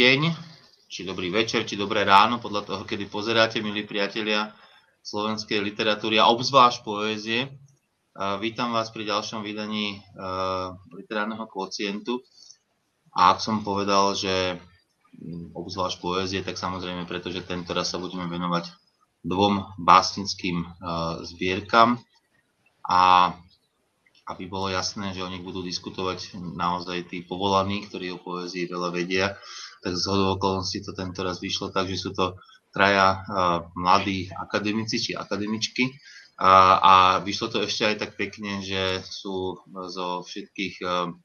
deň, či dobrý večer, či dobré ráno, podľa toho, kedy pozeráte, milí priatelia slovenskej literatúry a obzvlášť poézie. Vítam vás pri ďalšom vydaní literárneho kvocientu. A ak som povedal, že obzvlášť poézie, tak samozrejme, pretože tento raz sa budeme venovať dvom básnickým zbierkam. A aby bolo jasné, že o nich budú diskutovať naozaj tí povolaní, ktorí o poézii veľa vedia, tak z hodou okolností to tento raz vyšlo tak, že sú to traja mladí akademici či akademičky a, a vyšlo to ešte aj tak pekne, že sú zo všetkých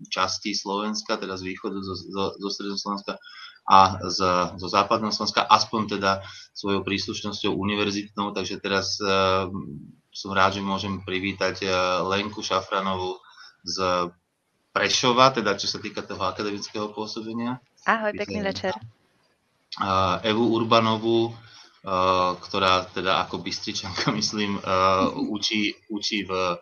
častí Slovenska, teda z východu, zo, zo, zo stredu Slovenska a z, zo západného Slovenska, aspoň teda svojou príslušnosťou univerzitnou, takže teraz uh, som rád, že môžem privítať Lenku Šafranovú z Prešova, teda čo sa týka toho akademického pôsobenia. Ahoj, pekný večer. Evu Urbanovú, ktorá teda ako Bystričanka, myslím, učí, učí v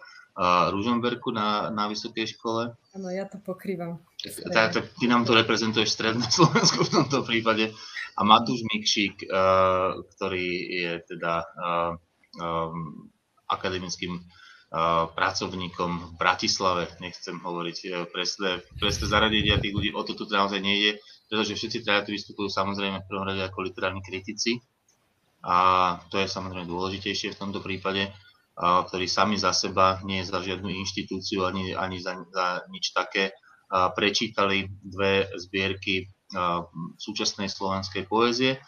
Ružomberku na, na vysokej škole. Áno, ja to pokrývam. Tak, tak ty nám to reprezentuješ stredné Slovensko v tomto prípade. A Matúš Mikšík, ktorý je teda akademickým pracovníkom v Bratislave, nechcem hovoriť presne, presne zaradiť tých ľudí, o to tu naozaj nejde, pretože všetci traja tu vystupujú samozrejme v prvom rade ako literárni kritici. A to je samozrejme dôležitejšie v tomto prípade, ktorí sami za seba, nie za žiadnu inštitúciu ani, ani za, za nič také, prečítali dve zbierky súčasnej slovenskej poézie,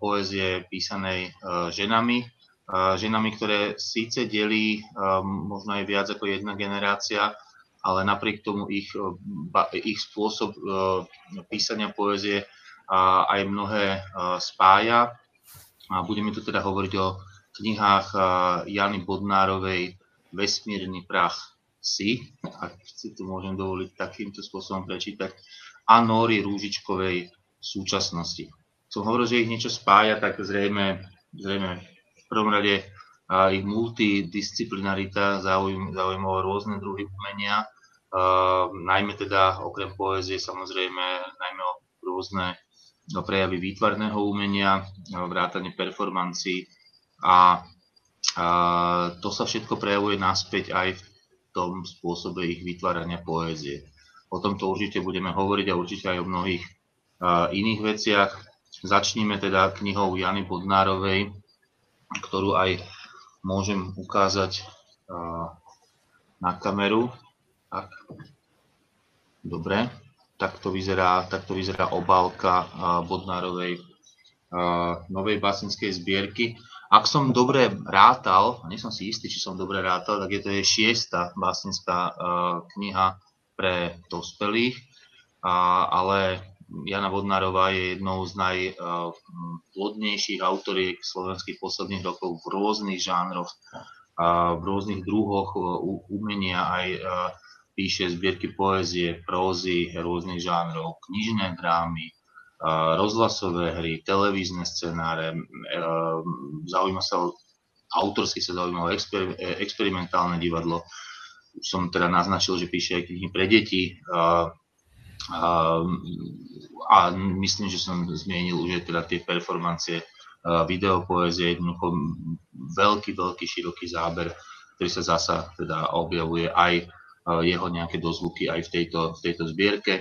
poézie písanej ženami, ženami, ktoré síce delí možno aj viac ako jedna generácia, ale napriek tomu ich, ich spôsob písania poézie aj mnohé spája. A budeme tu teda hovoriť o knihách Jany Bodnárovej Vesmírny prach si, ak si to môžem dovoliť takýmto spôsobom prečítať, a Nóry Rúžičkovej súčasnosti. Som hovoril, že ich niečo spája, tak zrejme, zrejme prvom rade a ich multidisciplinarita zaujíma, zaujíma rôzne druhy umenia, uh, najmä teda okrem poézie samozrejme najmä rôzne prejavy výtvarného umenia, vrátanie performancií a, a to sa všetko prejavuje naspäť aj v tom spôsobe ich vytvárania poézie. O tomto určite budeme hovoriť a určite aj o mnohých uh, iných veciach. Začníme teda knihou Jany Bodnárovej, ktorú aj môžem ukázať na kameru. Tak. Dobre, takto vyzerá, takto vyzerá obálka Bodnárovej novej básnickej zbierky. Ak som dobre rátal, a nie som si istý, či som dobre rátal, tak je to je šiesta básnická kniha pre dospelých, ale Jana Vodnárová je jednou z najplodnejších autoriek slovenských posledných rokov v rôznych žánroch, v rôznych druhoch umenia aj píše zbierky poézie, prózy rôznych žánrov, knižné drámy, rozhlasové hry, televízne scenáre, zaujíma sa autorsky sa zaujíma o exper, experimentálne divadlo. Už som teda naznačil, že píše aj knihy pre deti, a myslím, že som zmienil už aj teda tie performancie videopoézie, jednoducho veľký, veľký, široký záber, ktorý sa zasa teda objavuje aj jeho nejaké dozvuky aj v tejto, v tejto zbierke.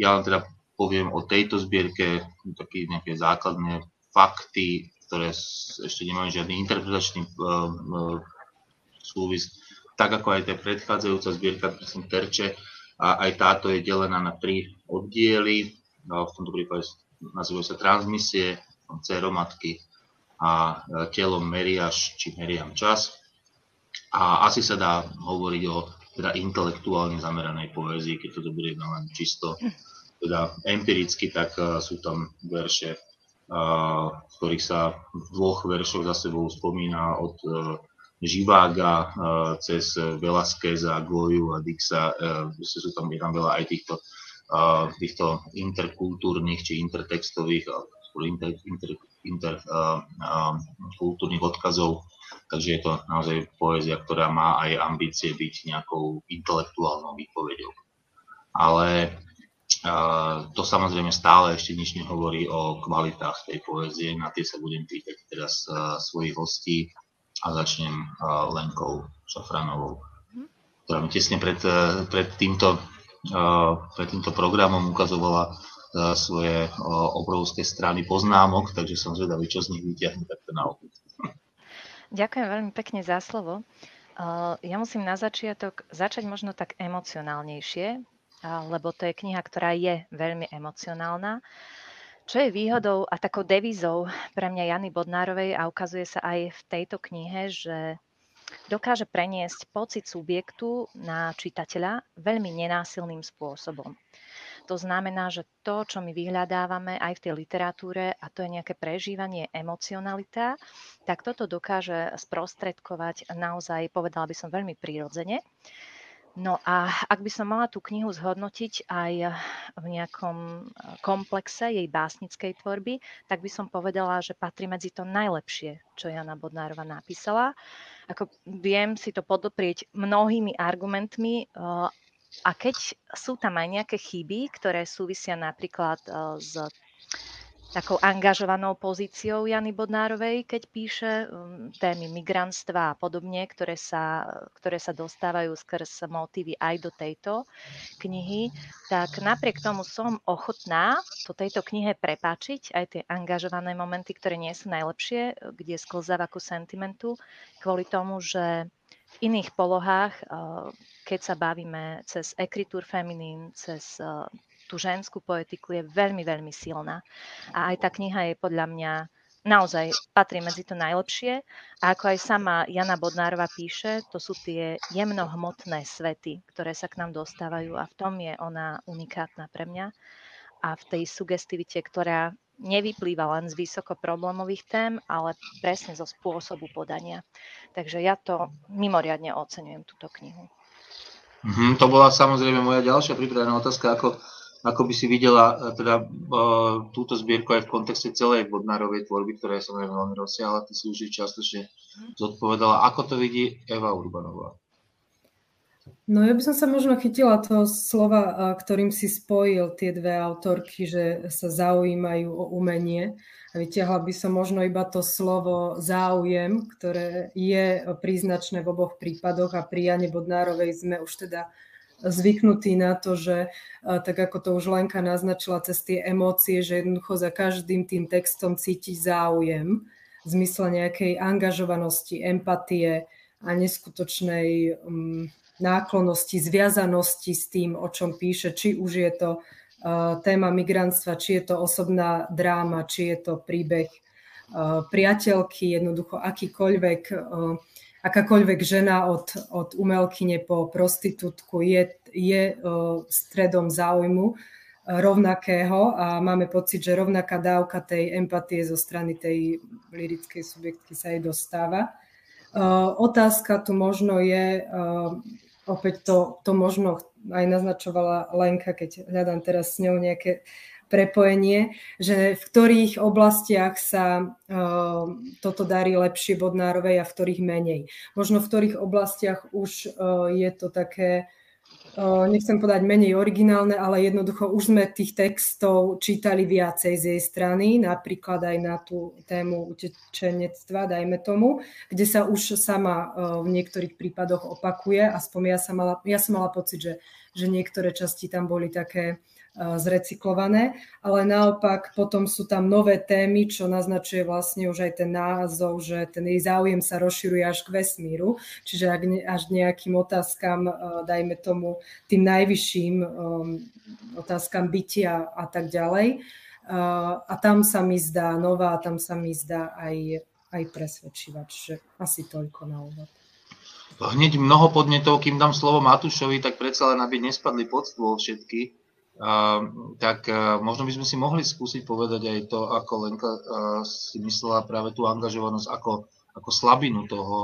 Ja len teda poviem o tejto zbierke také nejaké základné fakty, ktoré ešte nemajú žiadny interpretačný súvis, tak ako aj tá predchádzajúca zbierka, som Terče, a aj táto je delená na tri oddiely. No, v tomto prípade nazývajú sa transmisie, ceromatky a e, telo meriaš či meriam čas. A asi sa dá hovoriť o teda intelektuálne zameranej poézii, keď toto bude len čisto teda empiricky, tak uh, sú tam verše, uh, v ktorých sa v dvoch veršoch za sebou spomína od Živága cez Velasqueza, Goju a Dixa, eh, sú tam, je tam veľa aj týchto, eh, týchto interkultúrnych či intertextových inter, inter, inter, kultúrnych odkazov. Takže je to naozaj poézia, ktorá má aj ambície byť nejakou intelektuálnou výpovedou. Ale to samozrejme stále ešte nič nehovorí o kvalitách tej poézie, na tie sa budem pýtať teraz svojich hostí a začnem Lenkou Šafranovou, ktorá mi tesne pred, pred, týmto, pred týmto programom ukazovala svoje obrovské strany poznámok, takže som zvedavý, čo z nich vyťahne takto na opäť. Ďakujem veľmi pekne za slovo. Ja musím na začiatok začať možno tak emocionálnejšie, lebo to je kniha, ktorá je veľmi emocionálna. Čo je výhodou a takou devízou pre mňa Jany Bodnárovej a ukazuje sa aj v tejto knihe, že dokáže preniesť pocit subjektu na čitateľa veľmi nenásilným spôsobom. To znamená, že to, čo my vyhľadávame aj v tej literatúre, a to je nejaké prežívanie, emocionalita, tak toto dokáže sprostredkovať naozaj, povedala by som, veľmi prirodzene. No a ak by som mala tú knihu zhodnotiť aj v nejakom e, komplexe jej básnickej tvorby, tak by som povedala, že patrí medzi to najlepšie, čo Jana Bodnárova napísala. Ako viem si to podoprieť mnohými argumentmi, e, a keď sú tam aj nejaké chyby, ktoré súvisia napríklad e, s takou angažovanou pozíciou Jany Bodnárovej, keď píše um, témy migrantstva a podobne, ktoré sa, ktoré sa dostávajú skrz motívy aj do tejto knihy, tak napriek tomu som ochotná po tejto knihe prepáčiť aj tie angažované momenty, ktoré nie sú najlepšie, kde sklzáva ku sentimentu, kvôli tomu, že v iných polohách, uh, keď sa bavíme cez ekritur feminín, cez uh, tú ženskú poetiku je veľmi, veľmi silná. A aj tá kniha je podľa mňa naozaj patrí medzi to najlepšie. A ako aj sama Jana Bodnárova píše, to sú tie jemnohmotné svety, ktoré sa k nám dostávajú a v tom je ona unikátna pre mňa. A v tej sugestivite, ktorá nevyplýva len z vysoko problémových tém, ale presne zo spôsobu podania. Takže ja to mimoriadne oceňujem, túto knihu. Mm, to bola samozrejme moja ďalšia pripravená otázka, ako ako by si videla e, teda, uh, túto zbierku aj v kontexte celej Bodnárovej tvorby, ktorá je samozrejme veľmi rozsiahla, ty si už čiastočne zodpovedala. Ako to vidí Eva Urbanová? No ja by som sa možno chytila toho slova, ktorým si spojil tie dve autorky, že sa zaujímajú o umenie. A vyťahla by som možno iba to slovo záujem, ktoré je príznačné v oboch prípadoch a pri Jane Bodnárovej sme už teda zvyknutí na to, že tak ako to už Lenka naznačila cez tie emócie, že jednoducho za každým tým textom cíti záujem v zmysle nejakej angažovanosti, empatie a neskutočnej um, náklonosti, zviazanosti s tým, o čom píše, či už je to téma migrantstva, či je to osobná dráma, či je to príbeh priateľky, jednoducho akýkoľvek akákoľvek žena od, od umelkyne po prostitútku je, je stredom záujmu e, rovnakého a máme pocit, že rovnaká dávka tej empatie zo strany tej lirickej subjektky sa jej dostáva. E, otázka tu možno je, e, opäť to, to možno aj naznačovala Lenka, keď hľadám teraz s ňou nejaké prepojenie, že v ktorých oblastiach sa uh, toto darí lepšie Bodnárovej a v ktorých menej. Možno v ktorých oblastiach už uh, je to také, uh, nechcem povedať menej originálne, ale jednoducho už sme tých textov čítali viacej z jej strany, napríklad aj na tú tému utečenectva, dajme tomu, kde sa už sama v niektorých prípadoch opakuje, aspoň ja som mala, ja som mala pocit, že, že niektoré časti tam boli také zrecyklované, ale naopak potom sú tam nové témy, čo naznačuje vlastne už aj ten názov, že ten jej záujem sa rozširuje až k vesmíru, čiže až nejakým otázkam, dajme tomu, tým najvyšším otázkam bytia a tak ďalej. A tam sa mi zdá nová, tam sa mi zdá aj, aj presvedčivať, že asi toľko na úvod. Hneď mnoho podnetov, kým dám slovo Matúšovi, tak predsa len aby nespadli pod stôl všetky tak možno by sme si mohli skúsiť povedať aj to, ako Lenka si myslela práve tú angažovanosť ako, ako slabinu toho.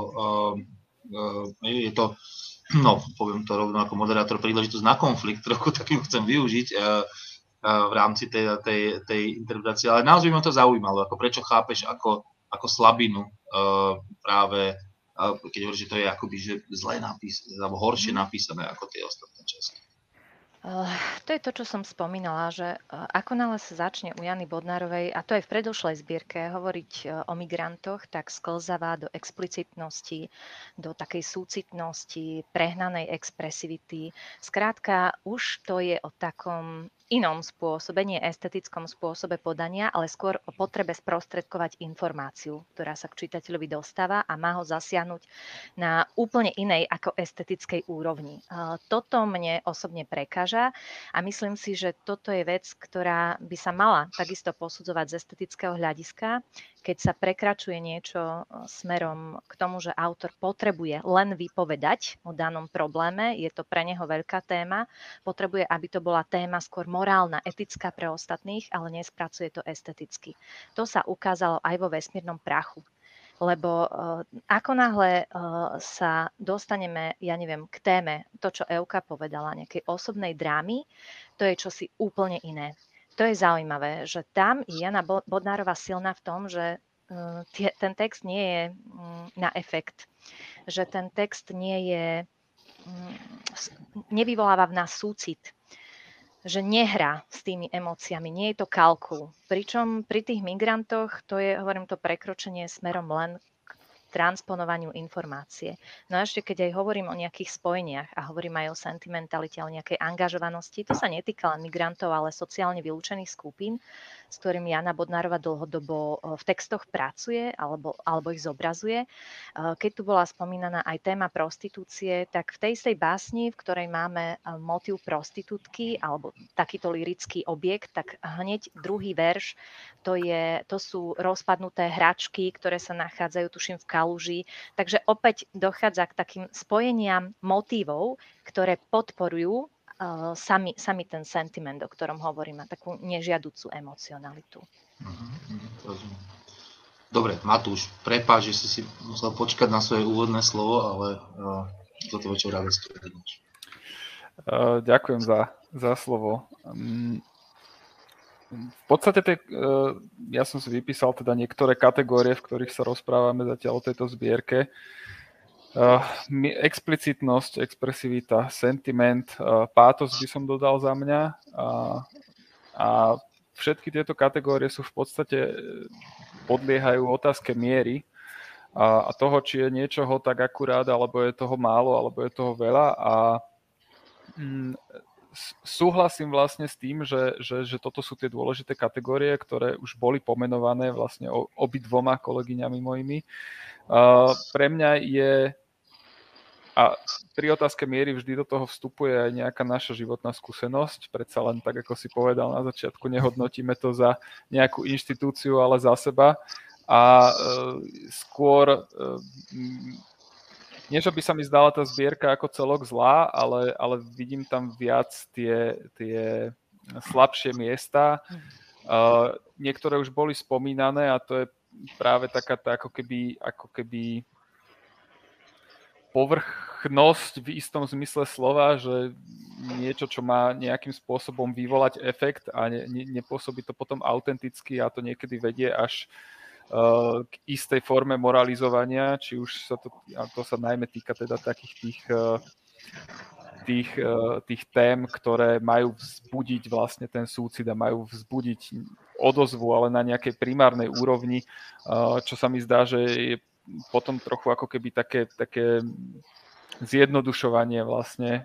Je to, no poviem to rovno ako moderátor, príležitosť na konflikt, trochu takým chcem využiť v rámci tej, tej, tej interpretácie, ale naozaj by ma to zaujímalo, ako prečo chápeš ako, ako slabinu práve, keď hovoríš, že to je akoby že zle napísané, alebo horšie mhm. napísané ako tie ostatné časti. Uh, to je to, čo som spomínala, že uh, ako nále sa začne u Jany Bodnárovej, a to aj v predošlej zbierke, hovoriť uh, o migrantoch, tak sklzáva do explicitnosti, do takej súcitnosti, prehnanej expresivity. Skrátka, už to je o takom inom spôsobe, nie estetickom spôsobe podania, ale skôr o potrebe sprostredkovať informáciu, ktorá sa k čitateľovi dostáva a má ho zasiahnuť na úplne inej ako estetickej úrovni. Toto mne osobne prekáža a myslím si, že toto je vec, ktorá by sa mala takisto posudzovať z estetického hľadiska, keď sa prekračuje niečo e, smerom k tomu, že autor potrebuje len vypovedať o danom probléme, je to pre neho veľká téma, potrebuje, aby to bola téma skôr morálna, etická pre ostatných, ale nespracuje to esteticky. To sa ukázalo aj vo vesmírnom prachu lebo uh, ako náhle uh, sa dostaneme, ja neviem, k téme, to, čo Euka povedala, nejakej osobnej drámy, to je čosi úplne iné to je zaujímavé, že tam je Jana Bodnárová silná v tom, že tie, ten text nie je mm, na efekt, že ten text nie je, mm, nevyvoláva v nás súcit, že nehrá s tými emóciami, nie je to kalkul. Pričom pri tých migrantoch to je, hovorím to, prekročenie smerom len transponovaniu informácie. No a ešte keď aj hovorím o nejakých spojeniach a hovorím aj o sentimentalite, o nejakej angažovanosti, to sa netýka len migrantov, ale sociálne vylúčených skupín, s ktorými Jana Bodnárova dlhodobo v textoch pracuje alebo, alebo ich zobrazuje. Keď tu bola spomínaná aj téma prostitúcie, tak v tej istej básni, v ktorej máme motív prostitútky alebo takýto lirický objekt, tak hneď druhý verš, to, je, to sú rozpadnuté hračky, ktoré sa nachádzajú, tuším, v kaluži. Takže opäť dochádza k takým spojeniam motívov, ktoré podporujú uh, sami, sami ten sentiment, o ktorom hovoríme, takú nežiaducú emocionalitu. Uh-huh, Dobre, Matúš, prepáč, že si si musel počkať na svoje úvodné slovo, ale uh, toto večer rád uh, Ďakujem za, za slovo. Um, v podstate tie, ja som si vypísal teda niektoré kategórie, v ktorých sa rozprávame zatiaľ o tejto zbierke. Explicitnosť, expresivita, sentiment, pátos by som dodal za mňa. A, a všetky tieto kategórie sú v podstate podliehajú otázke miery a, a toho, či je niečoho tak akurát, alebo je toho málo, alebo je toho veľa. A mm, súhlasím vlastne s tým, že, že, že toto sú tie dôležité kategórie, ktoré už boli pomenované vlastne obi dvoma kolegyňami mojimi. Uh, pre mňa je a pri otázke miery vždy do toho vstupuje aj nejaká naša životná skúsenosť. Predsa len tak, ako si povedal na začiatku, nehodnotíme to za nejakú inštitúciu, ale za seba. A uh, skôr uh, nie, že by sa mi zdala tá zbierka ako celok zlá, ale, ale vidím tam viac tie, tie slabšie miesta. Uh, niektoré už boli spomínané a to je práve taká tá ako keby, ako keby povrchnosť v istom zmysle slova, že niečo, čo má nejakým spôsobom vyvolať efekt a ne, ne, nepôsobí to potom autenticky a to niekedy vedie až Eh, k istej forme moralizovania, či už sa to, a to sa najmä týka teda takých tých, eh, tých, eh, tých tém, ktoré majú vzbudiť vlastne ten súcit a majú vzbudiť odozvu, ale na nejakej primárnej úrovni, čo sa mi zdá, že je potom trochu ako keby také, také zjednodušovanie vlastne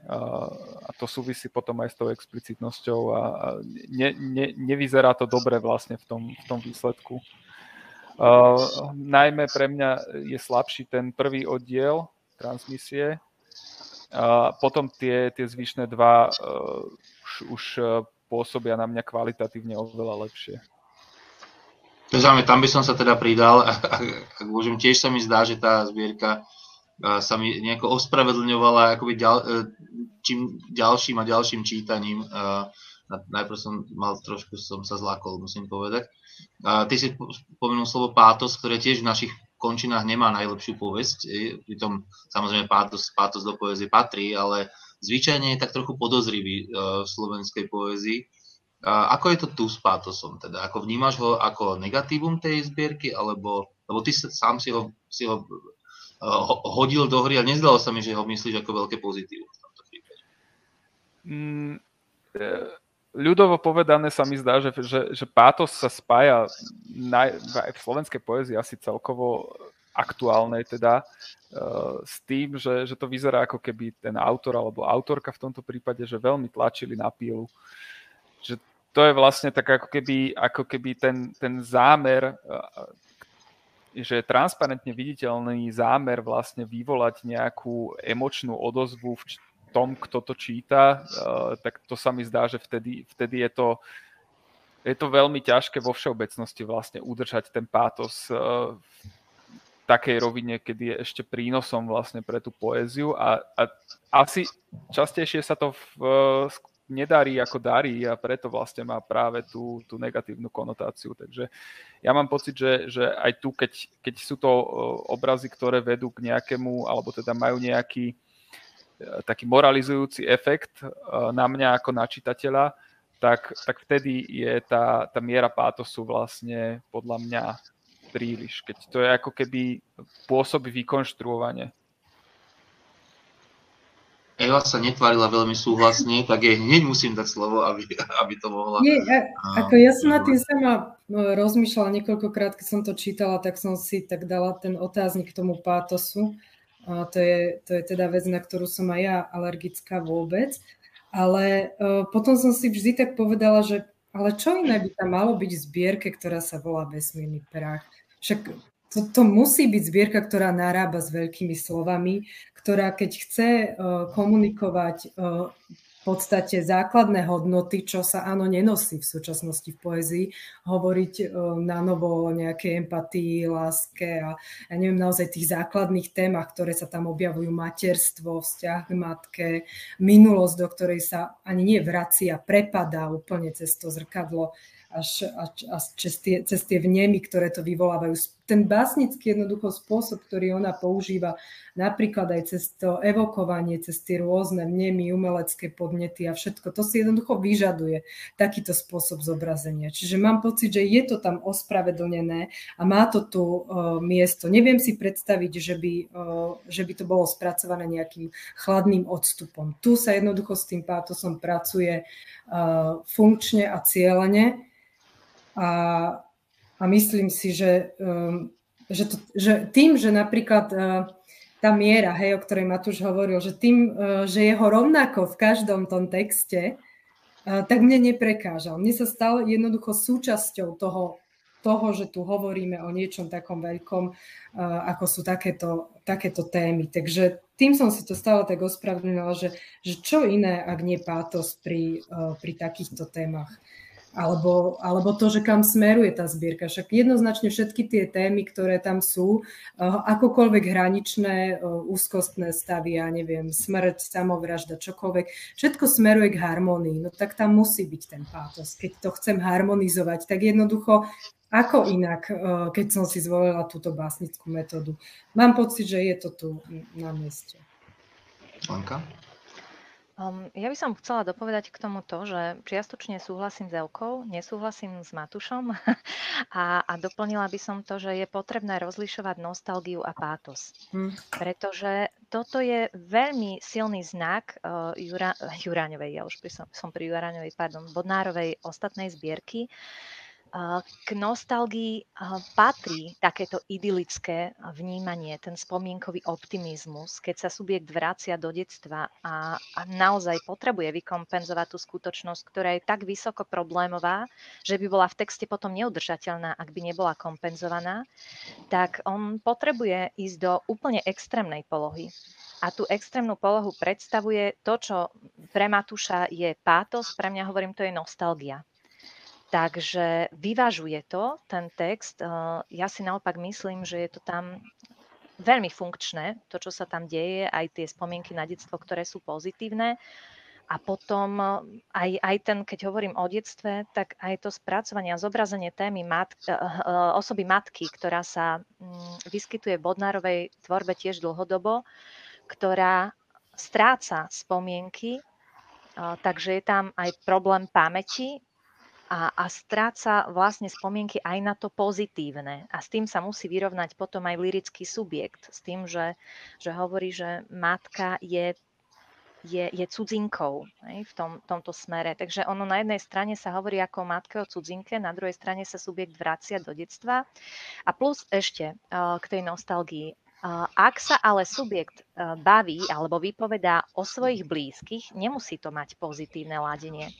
a to súvisí potom aj s tou explicitnosťou a ne, ne, nevyzerá to dobre vlastne v tom, v tom výsledku. Uh, najmä pre mňa je slabší ten prvý oddiel transmisie. A potom tie, tie zvyšné dva uh, už, už uh, pôsobia na mňa kvalitatívne oveľa lepšie. Takže tam by som sa teda pridal, ak, môžem, tiež sa mi zdá, že tá zbierka sa mi nejako ospravedlňovala akoby ďal, čím ďalším a ďalším čítaním. Uh, najprv som mal trošku, som sa zlákol, musím povedať. A ty si spomenul slovo pátos, ktoré tiež v našich končinách nemá najlepšiu povesť. Pritom samozrejme pátos, pátos do poezie patrí, ale zvyčajne je tak trochu podozrivý e, v slovenskej poézii. A ako je to tu s pátosom? Teda? Ako vnímaš ho ako negatívum tej zbierky, alebo lebo ty sám si ho, si ho uh, hodil do hry a nezdalo sa mi, že ho myslíš ako veľké pozitívum v tomto prípade. Mm, ľudovo povedané sa mi zdá, že, že, že pátos sa spája na, v slovenskej poezii asi celkovo aktuálnej teda uh, s tým, že, že to vyzerá ako keby ten autor alebo autorka v tomto prípade, že veľmi tlačili na pílu. Že to je vlastne tak ako keby, ako keby ten, ten zámer, uh, že je transparentne viditeľný zámer vlastne vyvolať nejakú emočnú odozvu v, tom, kto to číta, uh, tak to sa mi zdá, že vtedy, vtedy je to je to veľmi ťažké vo všeobecnosti vlastne udržať ten pátos uh, v takej rovine, kedy je ešte prínosom vlastne pre tú poéziu a, a asi častejšie sa to v, nedarí ako darí a preto vlastne má práve tú, tú negatívnu konotáciu. Takže ja mám pocit, že, že aj tu, keď, keď sú to obrazy, ktoré vedú k nejakému, alebo teda majú nejaký taký moralizujúci efekt eh, na mňa ako na čitateľa, tak, tak vtedy je tá, tá miera pátosu vlastne podľa mňa príliš. Keď to je ako keby pôsobí vykonštruovanie. Eva sa netvárila veľmi súhlasne, tak jej hneď musím dať slovo, aby, aby to mohla... Nie, ako ja som na tým sama eh, rozmýšľala niekoľkokrát, keď som to čítala, tak som si tak dala ten otáznik k tomu pátosu a to, je, to je teda vec, na ktorú som aj ja alergická vôbec. Ale uh, potom som si vždy tak povedala, že ale čo iné by tam malo byť v zbierke, ktorá sa volá Vesmírny prach? Však to, to musí byť zbierka, ktorá narába s veľkými slovami, ktorá keď chce uh, komunikovať uh, podstate základné hodnoty, čo sa áno nenosí v súčasnosti v poezii, hovoriť e, na novo o nejakej empatii, láske a ja neviem, naozaj tých základných témach, ktoré sa tam objavujú, materstvo, vzťah k matke, minulosť, do ktorej sa ani nie vracia, prepadá úplne cez to zrkadlo až, až, až cez, tie, cez tie vnemy, ktoré to vyvolávajú. Ten básnický jednoducho spôsob, ktorý ona používa, napríklad aj cez to evokovanie, cez tie rôzne vnemy, umelecké podnety a všetko, to si jednoducho vyžaduje takýto spôsob zobrazenia. Čiže mám pocit, že je to tam ospravedlnené a má to tu uh, miesto. Neviem si predstaviť, že by, uh, že by to bolo spracované nejakým chladným odstupom. Tu sa jednoducho s tým pátosom pracuje uh, funkčne a cieľene a, a myslím si, že, um, že, to, že tým, že napríklad uh, tá miera, hej, o ktorej Matúš hovoril, že tým, uh, že je ho rovnako v každom tom texte, uh, tak mne neprekážal. Mne sa stal jednoducho súčasťou toho, toho, že tu hovoríme o niečom takom veľkom, ako sú takéto, takéto témy. Takže tým som si to stále tak ospravedlnila, že, že čo iné, ak nie pátos pri, pri takýchto témach alebo, alebo to, že kam smeruje tá zbierka. Však jednoznačne všetky tie témy, ktoré tam sú, eh, akokoľvek hraničné, eh, úzkostné stavy, ja neviem, smrť, samovražda, čokoľvek, všetko smeruje k harmonii. No tak tam musí byť ten pátos. Keď to chcem harmonizovať, tak jednoducho ako inak, eh, keď som si zvolila túto básnickú metódu. Mám pocit, že je to tu na mieste. Anka? Um, ja by som chcela dopovedať k tomu to, že čiastočne súhlasím s Elkou, nesúhlasím s Matušom a, a doplnila by som to, že je potrebné rozlišovať nostalgiu a pátos. Hmm. Pretože toto je veľmi silný znak uh, Jura, Juráňovej, ja už som, som pri Juráňovej, pardon, Bodnárovej ostatnej zbierky, k nostalgii patrí takéto idylické vnímanie, ten spomienkový optimizmus, keď sa subjekt vracia do detstva a, a naozaj potrebuje vykompenzovať tú skutočnosť, ktorá je tak vysoko problémová, že by bola v texte potom neudržateľná, ak by nebola kompenzovaná, tak on potrebuje ísť do úplne extrémnej polohy. A tú extrémnu polohu predstavuje to, čo pre Matúša je pátos, pre mňa hovorím, to je nostalgia. Takže vyvažuje to ten text. Ja si naopak myslím, že je to tam veľmi funkčné, to, čo sa tam deje, aj tie spomienky na detstvo, ktoré sú pozitívne. A potom aj, aj ten, keď hovorím o detstve, tak aj to spracovanie a zobrazenie témy mat, eh, eh, osoby matky, ktorá sa mm, vyskytuje v Bodnárovej tvorbe tiež dlhodobo, ktorá stráca spomienky, takže je tam aj problém pamäti, a, a stráca vlastne spomienky aj na to pozitívne. A s tým sa musí vyrovnať potom aj lirický subjekt. S tým, že, že hovorí, že matka je je, je cudzinkou hej, v tom, tomto smere. Takže ono na jednej strane sa hovorí ako matke o cudzinke, na druhej strane sa subjekt vracia do detstva. A plus ešte uh, k tej nostalgii. Uh, ak sa ale subjekt uh, baví alebo vypovedá o svojich blízkych, nemusí to mať pozitívne ladenie.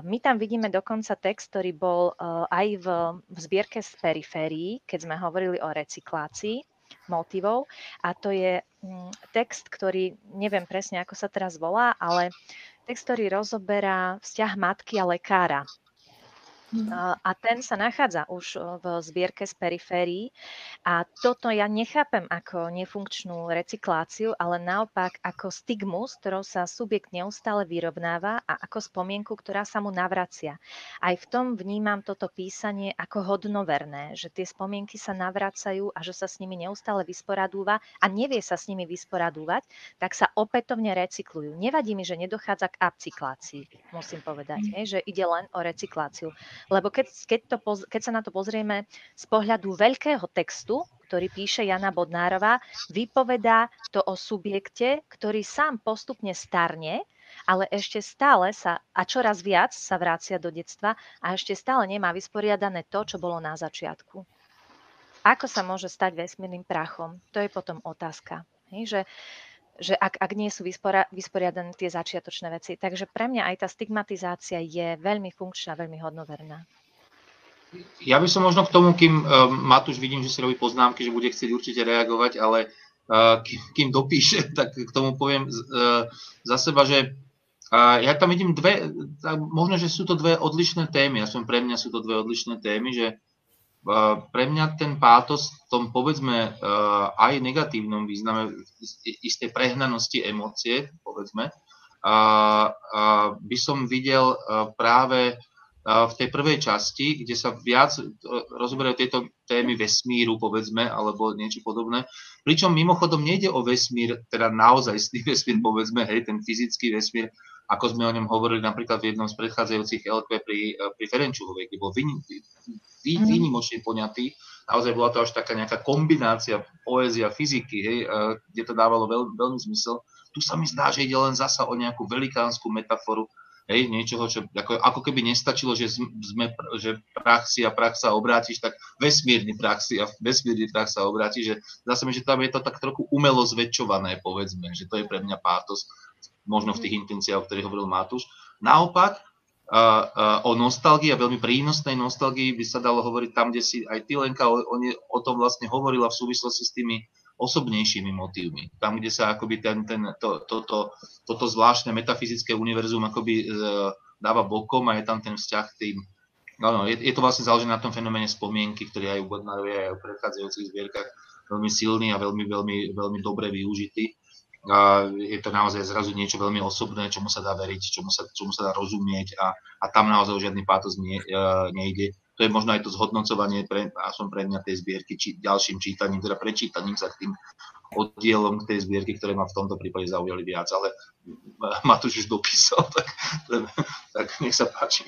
My tam vidíme dokonca text, ktorý bol aj v, v zbierke z periférií, keď sme hovorili o recyklácii motivov. A to je mm, text, ktorý neviem presne, ako sa teraz volá, ale text, ktorý rozoberá vzťah matky a lekára. Mhm. A ten sa nachádza už v zbierke z periférií a toto ja nechápem ako nefunkčnú recykláciu, ale naopak ako stigmus, ktorou sa subjekt neustále vyrovnáva a ako spomienku, ktorá sa mu navracia. Aj v tom vnímam toto písanie ako hodnoverné, že tie spomienky sa navracajú a že sa s nimi neustále vysporadúva a nevie sa s nimi vysporadúvať, tak sa opätovne recyklujú. Nevadí mi, že nedochádza k upcyklácii, musím povedať, mm. že ide len o recykláciu. Lebo keď, keď, to, keď sa na to pozrieme z pohľadu veľkého textu, ktorý píše Jana Bodnárová, vypovedá to o subjekte, ktorý sám postupne starne, ale ešte stále sa, a čoraz viac sa vrácia do detstva a ešte stále nemá vysporiadané to, čo bolo na začiatku. Ako sa môže stať vesmírnym prachom? To je potom otázka. Hej, že že ak, ak nie sú vyspora, vysporiadané tie začiatočné veci. Takže pre mňa aj tá stigmatizácia je veľmi funkčná, veľmi hodnoverná. Ja by som možno k tomu, kým uh, Matúš vidím, že si robí poznámky, že bude chcieť určite reagovať, ale uh, kým, kým dopíše, tak k tomu poviem uh, za seba, že uh, ja tam vidím dve, možno, že sú to dve odlišné témy, aspoň pre mňa sú to dve odlišné témy, že pre mňa ten pátos v tom povedzme aj negatívnom význame istej prehnanosti emócie, povedzme, by som videl práve v tej prvej časti, kde sa viac rozoberajú tieto témy vesmíru, povedzme, alebo niečo podobné. Pričom mimochodom nejde o vesmír, teda naozaj vesmír, povedzme, hej, ten fyzický vesmír, ako sme o ňom hovorili napríklad v jednom z predchádzajúcich LP pri, pri Ferenčuhovej, kde bol mhm. výnimočne poňatý. Naozaj bola to až taká nejaká kombinácia poézia, fyziky, hej, kde to dávalo veľ, veľmi zmysel. Tu sa mi zdá, že ide len zasa o nejakú velikánsku metaforu, hej, niečoho, čo ako, ako keby nestačilo, že, sme, že prach si a prach sa obrátiš, tak vesmírny prach si a vesmírny prach sa obráti, že sa mi, že tam je to tak trochu umelo zväčšované, povedzme, že to je pre mňa pátos, možno v tých intenciách, o ktorých hovoril Matúš. Naopak, o nostalgii a veľmi prínosnej nostalgii by sa dalo hovoriť tam, kde si aj ty, Lenka, o, o, o tom vlastne hovorila v súvislosti s tými osobnejšími motívmi. Tam, kde sa akoby ten, ten, to, to, to, toto zvláštne metafyzické univerzum akoby e, dáva bokom a je tam ten vzťah k tým No, je, je to vlastne založené na tom fenoméne spomienky, ktorý aj u Bodnarovia aj v predchádzajúcich zbierkach veľmi silný a veľmi, veľmi, veľmi dobre využitý je to naozaj zrazu niečo veľmi osobné, čomu sa dá veriť, čomu sa, čomu sa dá rozumieť a, a tam naozaj žiadny pátos nie, uh, nejde. To je možno aj to zhodnocovanie, pre, som pre mňa tej zbierky či, ďalším čítaním, teda prečítaním sa k tým oddielom k tej zbierky, ktoré ma v tomto prípade zaujali viac, ale Matúš už dopísal, tak, tak nech sa páči.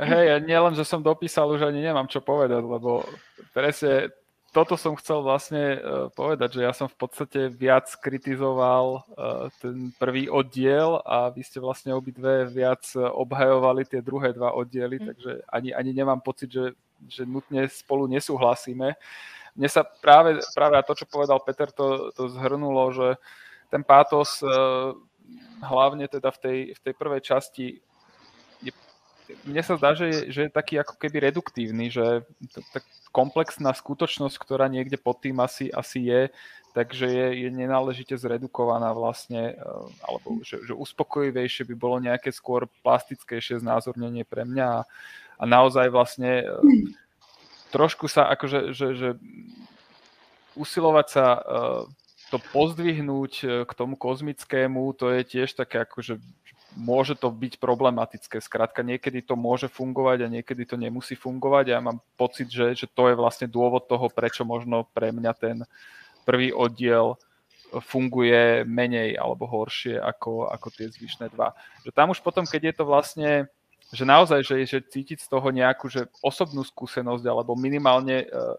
Hej, ja nielen, že som dopísal, už ani nemám čo povedať, lebo presne toto som chcel vlastne uh, povedať, že ja som v podstate viac kritizoval uh, ten prvý oddiel a vy ste vlastne obidve viac obhajovali tie druhé dva oddiely, mm. takže ani, ani nemám pocit, že, že nutne spolu nesúhlasíme. Mne sa práve, práve to, čo povedal Peter, to, to zhrnulo, že ten pátos uh, hlavne teda v tej, v tej prvej časti je, mne sa zdá, že je, že je taký ako keby reduktívny, že tak komplexná skutočnosť, ktorá niekde pod tým asi, asi je, takže je, je nenáležite zredukovaná vlastne, eh, alebo že, že uspokojivejšie by bolo nejaké skôr plastickejšie znázornenie pre mňa. A, a naozaj vlastne eh, trošku sa akože, že, že usilovať sa eh, to pozdvihnúť k tomu kozmickému, to je tiež také akože môže to byť problematické. Skrátka, niekedy to môže fungovať a niekedy to nemusí fungovať a ja mám pocit, že, že to je vlastne dôvod toho, prečo možno pre mňa ten prvý oddiel funguje menej alebo horšie ako, ako tie zvyšné dva. Že tam už potom, keď je to vlastne že naozaj, že, že cítiť z toho nejakú že osobnú skúsenosť alebo minimálne uh,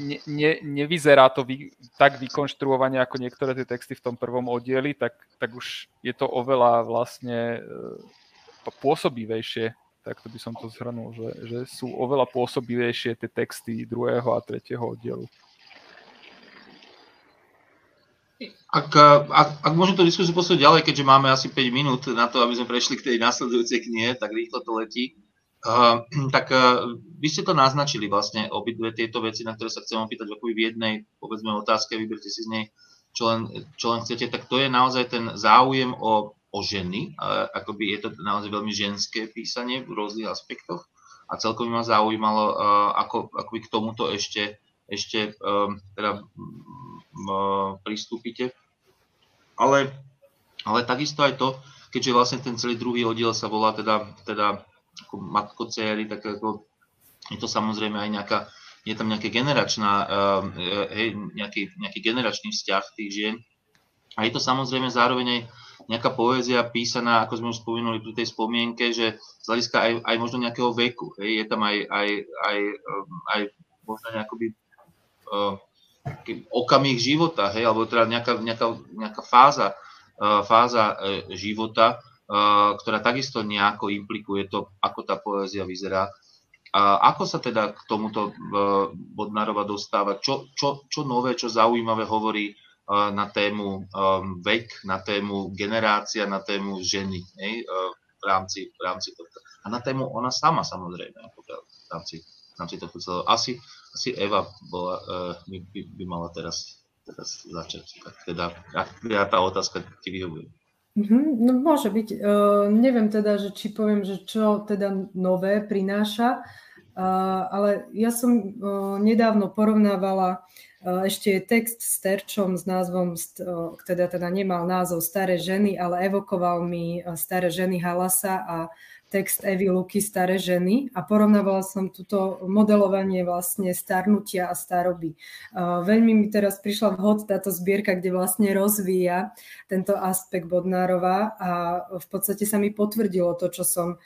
ne, ne, nevyzerá to vy, tak vykonštruovanie ako niektoré tie texty v tom prvom oddieli, tak, tak už je to oveľa vlastne e, pôsobivejšie, tak to by som to zhrnul, že, že sú oveľa pôsobivejšie tie texty druhého a tretieho oddielu. Ak, ak, ak môžem tú diskusiu posunúť ďalej, keďže máme asi 5 minút na to, aby sme prešli k tej následujúcej knihe, tak rýchlo to letí. Uh, tak uh, vy ste to naznačili vlastne obidve tieto veci, na ktoré sa chcem opýtať akoby v jednej, povedzme, otázke, vyberte si z nej, čo len, čo len chcete, tak to je naozaj ten záujem o, o ženy, uh, akoby je to naozaj veľmi ženské písanie v rôznych aspektoch a celkom ma zaujímalo, uh, ako, ako vy k tomuto ešte, ešte um, teda um, pristúpite. Ale, ale takisto aj to, keďže vlastne ten celý druhý oddiel sa volá teda, teda ako matko céry, tak ako je to samozrejme aj nejaká, je tam nejaká generačná, uh, hej, nejaký, nejaký generačný vzťah tých žien. A je to samozrejme zároveň aj nejaká poézia písaná, ako sme už spomenuli pri tej spomienke, že z hľadiska aj, aj možno nejakého veku. Hej, je tam aj, aj, aj, aj možno nejakoby uh, okamih života, hej, alebo teda nejaká, nejaká, nejaká fáza, uh, fáza uh, života, ktorá takisto nejako implikuje to, ako tá poézia vyzerá. A ako sa teda k tomuto Bodnarova dostáva? Čo, čo, čo nové, čo zaujímavé hovorí na tému vek, na tému generácia, na tému ženy hej, v, rámci, v rámci tohto. A na tému ona sama samozrejme, v rámci, v rámci tohto celého. Asi, asi Eva bola, by, by, by mala teraz, teraz začať. Tak teda, ak ja tá otázka ti vyhovuje. Mm-hmm, no môže byť. Uh, neviem teda, že či poviem, že čo teda nové prináša, uh, ale ja som uh, nedávno porovnávala uh, ešte text s terčom s názvom, uh, teda, teda nemal názov Staré ženy, ale evokoval mi Staré ženy Halasa a text Evy Luky Staré ženy a porovnávala som túto modelovanie vlastne starnutia a staroby. Veľmi mi teraz prišla vhod táto zbierka, kde vlastne rozvíja tento aspekt Bodnárova a v podstate sa mi potvrdilo to, čo som,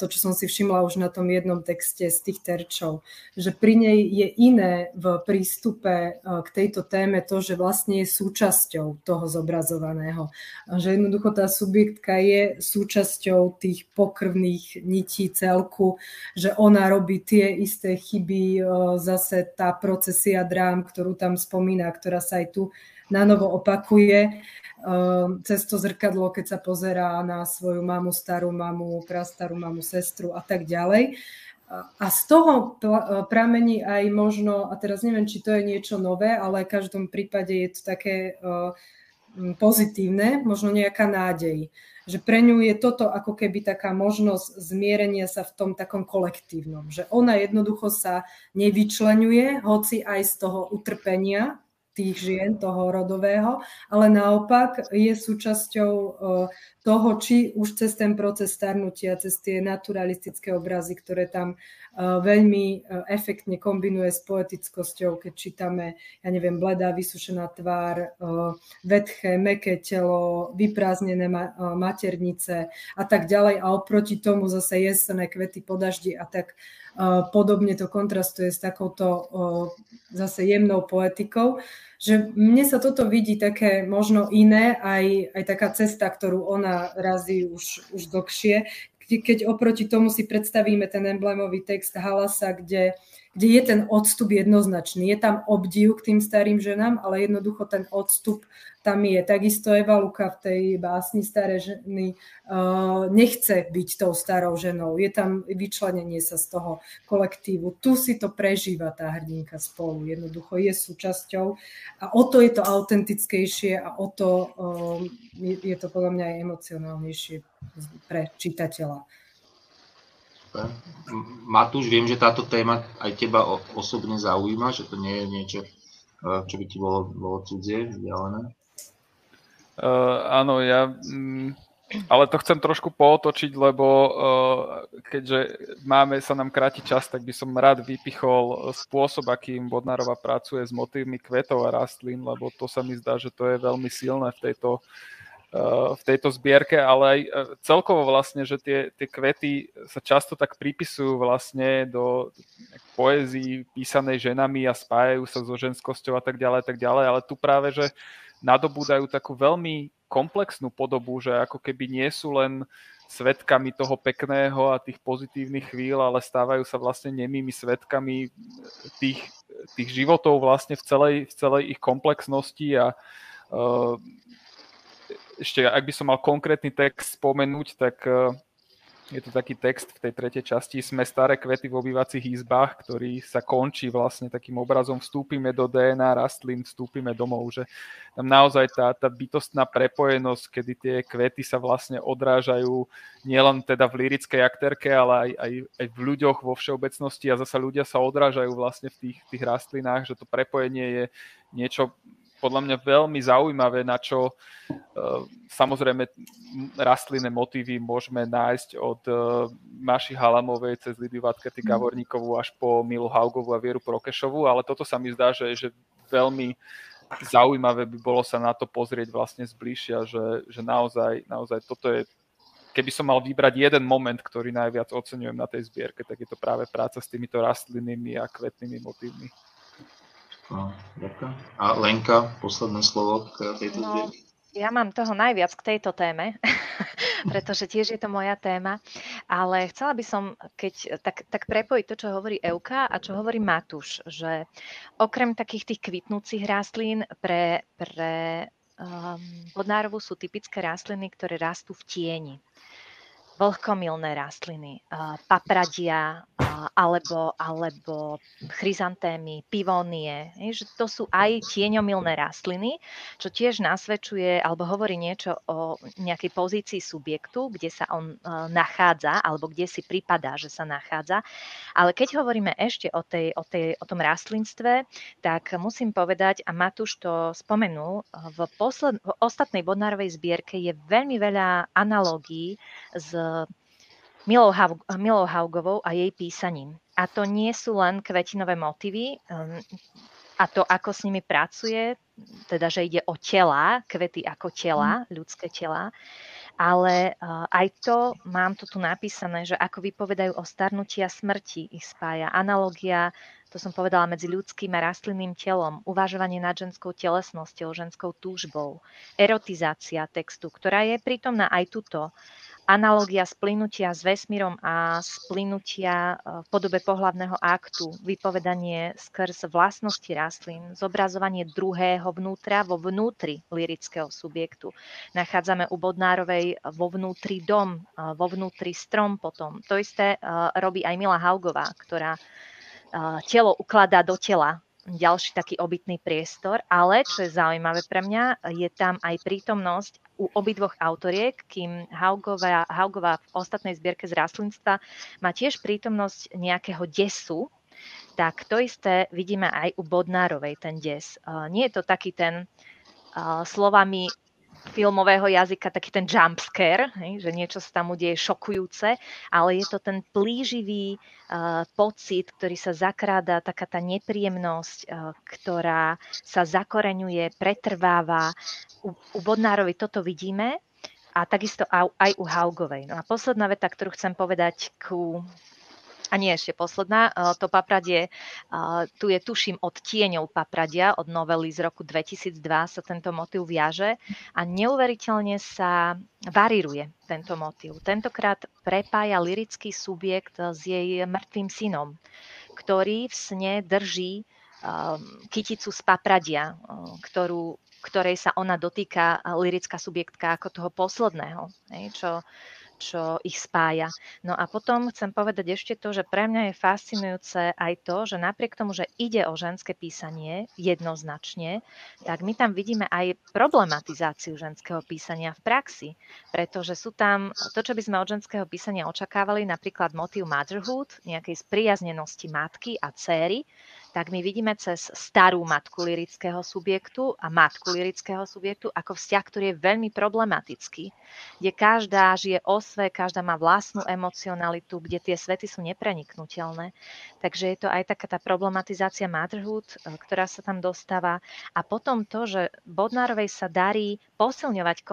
to, čo som si všimla už na tom jednom texte z tých terčov, že pri nej je iné v prístupe k tejto téme to, že vlastne je súčasťou toho zobrazovaného. Že jednoducho tá subjektka je súčasťou tých pok krvných nití celku, že ona robí tie isté chyby, zase tá procesia drám, ktorú tam spomína, ktorá sa aj tu na novo opakuje cez to zrkadlo, keď sa pozerá na svoju mamu, starú mamu, prastarú mamu, sestru a tak ďalej. A z toho pramení aj možno, a teraz neviem, či to je niečo nové, ale v každom prípade je to také pozitívne, možno nejaká nádej že pre ňu je toto ako keby taká možnosť zmierenia sa v tom takom kolektívnom, že ona jednoducho sa nevyčlenuje, hoci aj z toho utrpenia tých žien, toho rodového, ale naopak je súčasťou toho, či už cez ten proces starnutia, cez tie naturalistické obrazy, ktoré tam veľmi efektne kombinuje s poetickosťou, keď čítame, ja neviem, bledá, vysušená tvár, vetché, meké telo, vyprázdnené maternice a tak ďalej. A oproti tomu zase jesené kvety po daždi a tak podobne to kontrastuje s takouto zase jemnou poetikou, že mne sa toto vidí také možno iné, aj, aj taká cesta, ktorú ona razí už, už dlhšie, keď oproti tomu si predstavíme ten emblémový text Halasa, kde, kde je ten odstup jednoznačný. Je tam obdiv k tým starým ženám, ale jednoducho ten odstup tam je. Takisto Eva Luka v tej básni Staré ženy uh, nechce byť tou starou ženou. Je tam vyčlenenie sa z toho kolektívu. Tu si to prežíva tá hrdinka spolu. Jednoducho je súčasťou a o to je to autentickejšie a o to uh, je, je to podľa mňa aj emocionálnejšie pre čitateľa. Matúš, viem, že táto téma aj teba osobne zaujíma, že to nie je niečo, uh, čo by ti bolo, bolo cudzie, vzdialené. Uh, áno, ja... Mm, ale to chcem trošku pootočiť, lebo uh, keďže máme, sa nám kráti čas, tak by som rád vypichol spôsob, akým Bodnárova pracuje s motívmi kvetov a rastlín, lebo to sa mi zdá, že to je veľmi silné v tejto v tejto zbierke, ale aj celkovo vlastne, že tie, tie kvety sa často tak pripisujú vlastne do poézii písanej ženami a spájajú sa so ženskosťou a tak ďalej, tak ďalej, ale tu práve, že nadobúdajú takú veľmi komplexnú podobu, že ako keby nie sú len svetkami toho pekného a tých pozitívnych chvíľ, ale stávajú sa vlastne nemými svetkami tých, tých životov vlastne v celej, v celej ich komplexnosti a uh, ešte, ak by som mal konkrétny text spomenúť, tak uh, je to taký text v tej tretej časti. Sme staré kvety v obývacích izbách, ktorý sa končí vlastne takým obrazom vstúpime do DNA rastlín, vstúpime domov, že tam naozaj tá, tá bytostná prepojenosť, kedy tie kvety sa vlastne odrážajú nielen teda v lirickej aktérke, ale aj, aj, aj v ľuďoch vo všeobecnosti a zasa ľudia sa odrážajú vlastne v tých, tých rastlinách, že to prepojenie je niečo podľa mňa veľmi zaujímavé, na čo uh, samozrejme rastlinné motívy môžeme nájsť od uh, Maši Halamovej cez Lidiu Vatkerty mhm. Gavorníkovú až po Milu Haugovú a Vieru Prokešovú, ale toto sa mi zdá, že, že veľmi zaujímavé by bolo sa na to pozrieť vlastne zbližšia, že, že naozaj, naozaj toto je keby som mal vybrať jeden moment, ktorý najviac oceňujem na tej zbierke, tak je to práve práca s týmito rastlinnými a kvetnými motívmi. Ďakujem. A Lenka, posledné slovo k tejto no, Ja mám toho najviac k tejto téme, pretože tiež je to moja téma, ale chcela by som keď, tak, tak prepojiť to, čo hovorí Euka a čo hovorí Matúš, že okrem takých tých kvitnúcich rastlín pre, pre um, Bodnárovu sú typické rastliny, ktoré rastú v tieni vlhkomilné rastliny, papradia alebo, alebo chryzantémy, pivónie. Že to sú aj tieňomilné rastliny, čo tiež nasvedčuje alebo hovorí niečo o nejakej pozícii subjektu, kde sa on nachádza alebo kde si pripadá, že sa nachádza. Ale keď hovoríme ešte o, tej, o, tej, o tom rastlinstve, tak musím povedať, a Matúš to spomenul, v, posled, v ostatnej Bodnárovej zbierke je veľmi veľa analógií s Milou, Haug, Milou Haugovou a jej písaním. A to nie sú len kvetinové motívy um, a to, ako s nimi pracuje, teda, že ide o tela, kvety ako tela, mhm. ľudské tela, ale uh, aj to, mám to tu napísané, že ako vypovedajú o starnutí a smrti, ich spája analogia, to som povedala, medzi ľudským a rastlinným telom, uvažovanie nad ženskou telesnosťou, ženskou túžbou, erotizácia textu, ktorá je prítomná aj tuto analogia splynutia s vesmírom a splynutia e, v podobe pohlavného aktu, vypovedanie skrz vlastnosti rastlín, zobrazovanie druhého vnútra vo vnútri lirického subjektu. Nachádzame u Bodnárovej vo vnútri dom, e, vo vnútri strom potom. To isté e, robí aj Mila Haugová, ktorá telo ukladá do tela ďalší taký obytný priestor, ale čo je zaujímavé pre mňa, je tam aj prítomnosť u obidvoch autoriek, kým Haugová, Haugová v ostatnej zbierke z rastlinstva má tiež prítomnosť nejakého desu, tak to isté vidíme aj u Bodnárovej, ten des. Nie je to taký ten slovami filmového jazyka taký ten jump scare, hej, že niečo sa tam udeje šokujúce, ale je to ten plíživý uh, pocit, ktorý sa zakráda, taká tá nepríjemnosť, uh, ktorá sa zakoreňuje, pretrváva. U, u Bodnárovi toto vidíme a takisto aj, aj u Haugovej. No a posledná veta, ktorú chcem povedať ku a nie ešte posledná, eh, to papradie, eh, tu je tuším od tieňov papradia, od novely z roku 2002 sa tento motív viaže a neuveriteľne sa varíruje tento motív. Tentokrát prepája lirický subjekt s jej mŕtvým synom, ktorý v sne drží ehm, kyticu z papradia, ktorú, ktorej sa ona dotýka lirická subjektka ako toho posledného, čo čo ich spája. No a potom chcem povedať ešte to, že pre mňa je fascinujúce aj to, že napriek tomu, že ide o ženské písanie jednoznačne, tak my tam vidíme aj problematizáciu ženského písania v praxi, pretože sú tam to, čo by sme od ženského písania očakávali, napríklad motív motherhood, nejakej spriaznenosti matky a céry, tak my vidíme cez starú matku lirického subjektu a matku lirického subjektu ako vzťah, ktorý je veľmi problematický, kde každá žije o sve, každá má vlastnú emocionalitu, kde tie svety sú nepreniknutelné. Takže je to aj taká tá problematizácia motherhood, e, ktorá sa tam dostáva. A potom to, že Bodnárovej sa darí posilňovať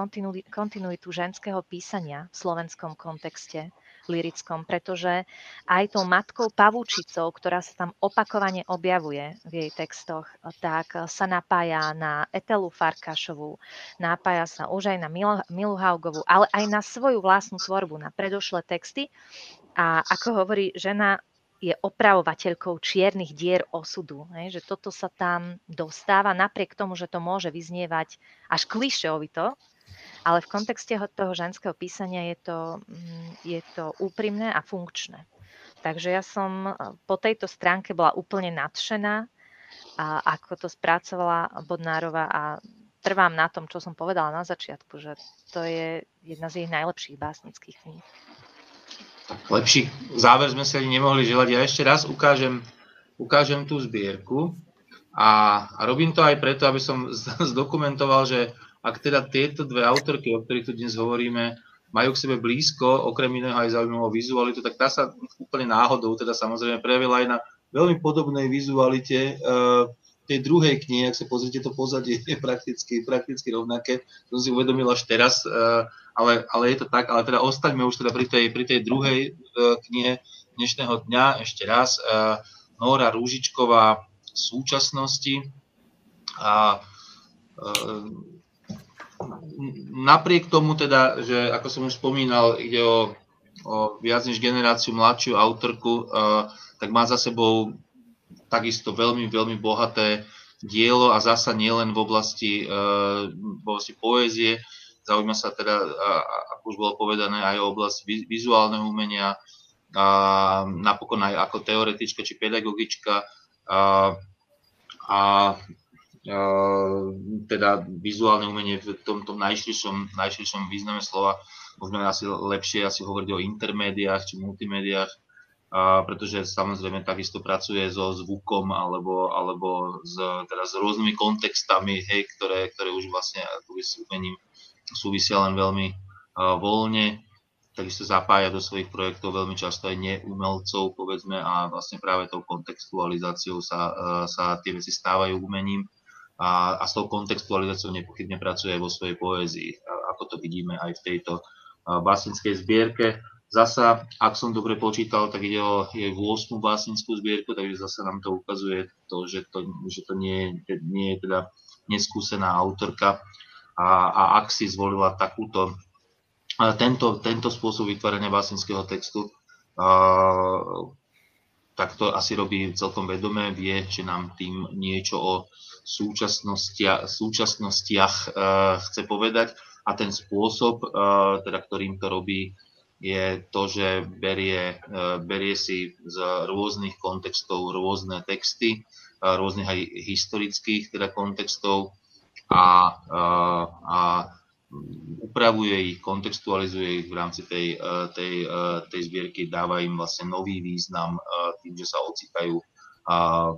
kontinuitu ženského písania v slovenskom kontexte lirickom, pretože aj tou matkou pavúčicou, ktorá sa tam opakovane objavuje v jej textoch, tak sa napája na Etelu Farkašovú, napája sa už aj na Milu Haugovú, ale aj na svoju vlastnú tvorbu, na predošlé texty. A ako hovorí žena, je opravovateľkou čiernych dier osudu. Hej, že toto sa tam dostáva napriek tomu, že to môže vyznievať až klišeovito, ale v kontexte toho ženského písania je to, mm, je to úprimné a funkčné. Takže ja som e, po tejto stránke bola úplne nadšená, a ako to spracovala Bodnárova a trvám na tom, čo som povedala na začiatku, že to je jedna z jej najlepších básnických kníh. Lepší záver sme si ani nemohli želať. Ja ešte raz ukážem, ukážem tú zbierku a, a robím to aj preto, aby som zdokumentoval, že ak teda tieto dve autorky, o ktorých tu dnes hovoríme, majú k sebe blízko, okrem iného aj zaujímavú vizualitu, tak tá sa úplne náhodou teda samozrejme prejavila aj na veľmi podobnej vizualite uh, tej druhej knihy, ak sa pozrite, to pozadie je prakticky, prakticky rovnaké. To som si uvedomil až teraz, uh, ale, ale je to tak. Ale teda ostaňme už teda pri tej, pri tej druhej uh, knihe dnešného dňa ešte raz. Uh, Nóra Rúžičková v súčasnosti. A uh, napriek tomu teda, že ako som už spomínal, ide o, o viac než generáciu mladšiu autorku, uh, tak má za sebou takisto veľmi, veľmi bohaté dielo a zasa nielen v oblasti, uh, v oblasti poézie, zaujíma sa teda, ako už bolo povedané, aj o oblasť vizuálneho umenia, a napokon aj ako teoretička či pedagogička. A, a teda vizuálne umenie v tom, najširšom, najširšom význame slova. Možno asi lepšie asi hovoriť o intermédiách či multimédiách, a pretože samozrejme takisto pracuje so zvukom alebo, alebo s, teda s rôznymi kontextami, hej, ktoré, ktoré už vlastne s umením súvisia len veľmi uh, voľne. Takisto zapája do svojich projektov veľmi často aj neumelcov, povedzme, a vlastne práve tou kontextualizáciou sa, uh, sa tie veci stávajú umením a, a s tou kontextualizáciou nepochybne pracuje aj vo svojej poézii, ako to vidíme aj v tejto básnickej zbierke. Zasa, ak som dobre počítal, tak ide o jej 8. básnickú zbierku, takže zase nám to ukazuje to, že to, že to nie, nie je teda neskúsená autorka. A, a ak si zvolila takúto, tento, tento spôsob vytvárania básnického textu, tak to asi robí celkom vedomé, vie, že nám tým niečo o súčasnostia, súčasnostiach uh, chce povedať. A ten spôsob, uh, teda, ktorým to robí, je to, že berie, uh, berie si z rôznych kontextov rôzne texty, rôznych aj historických teda kontextov a, uh, a upravuje ich, kontextualizuje ich v rámci tej, tej, tej zbierky, dáva im vlastne nový význam tým, že sa ocitajú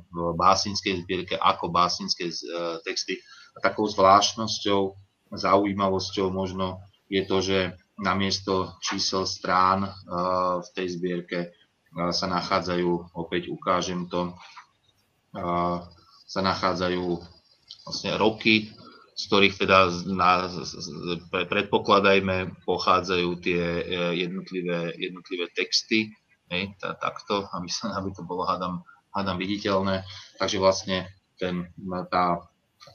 v básnickej zbierke ako básnické texty. A takou zvláštnosťou, zaujímavosťou možno je to, že namiesto čísel strán v tej zbierke sa nachádzajú, opäť ukážem to, sa nachádzajú vlastne roky z ktorých teda na, predpokladajme pochádzajú tie e, jednotlivé, jednotlivé texty, hej, takto, aby, sa, aby to bolo, hádam, hádam viditeľné. Takže vlastne ten, tá,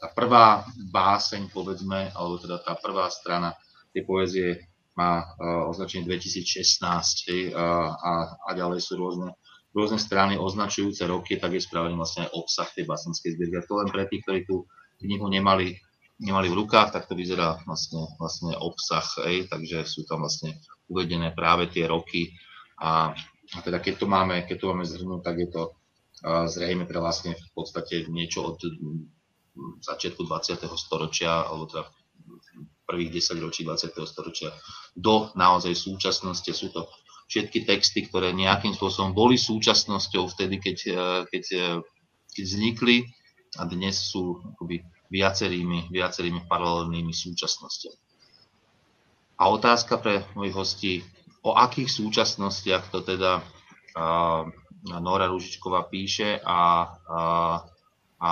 tá prvá báseň, povedzme, alebo teda tá prvá strana tej poezie má uh, označenie 2016 hej, a, a, a ďalej sú rôzne, rôzne strany označujúce roky, tak je spravený vlastne aj obsah tej básnickej zbierky. To len pre tých, ktorí tú knihu nemali nemali v rukách, tak to vyzerá vlastne, vlastne obsah, ej, takže sú tam vlastne uvedené práve tie roky a, a teda keď to máme, keď to máme zhrnúť, tak je to zrejme pre vlastne v podstate niečo od začiatku 20. storočia, alebo teda prvých 10 ročí 20. storočia do naozaj súčasnosti. Sú to všetky texty, ktoré nejakým spôsobom boli súčasnosťou vtedy, keď, keď keď vznikli a dnes sú akoby viacerými, viacerými paralelnými súčasnostiami. A otázka pre mojich hostí, o akých súčasnostiach to teda uh, Nora Ružičková píše a, a, a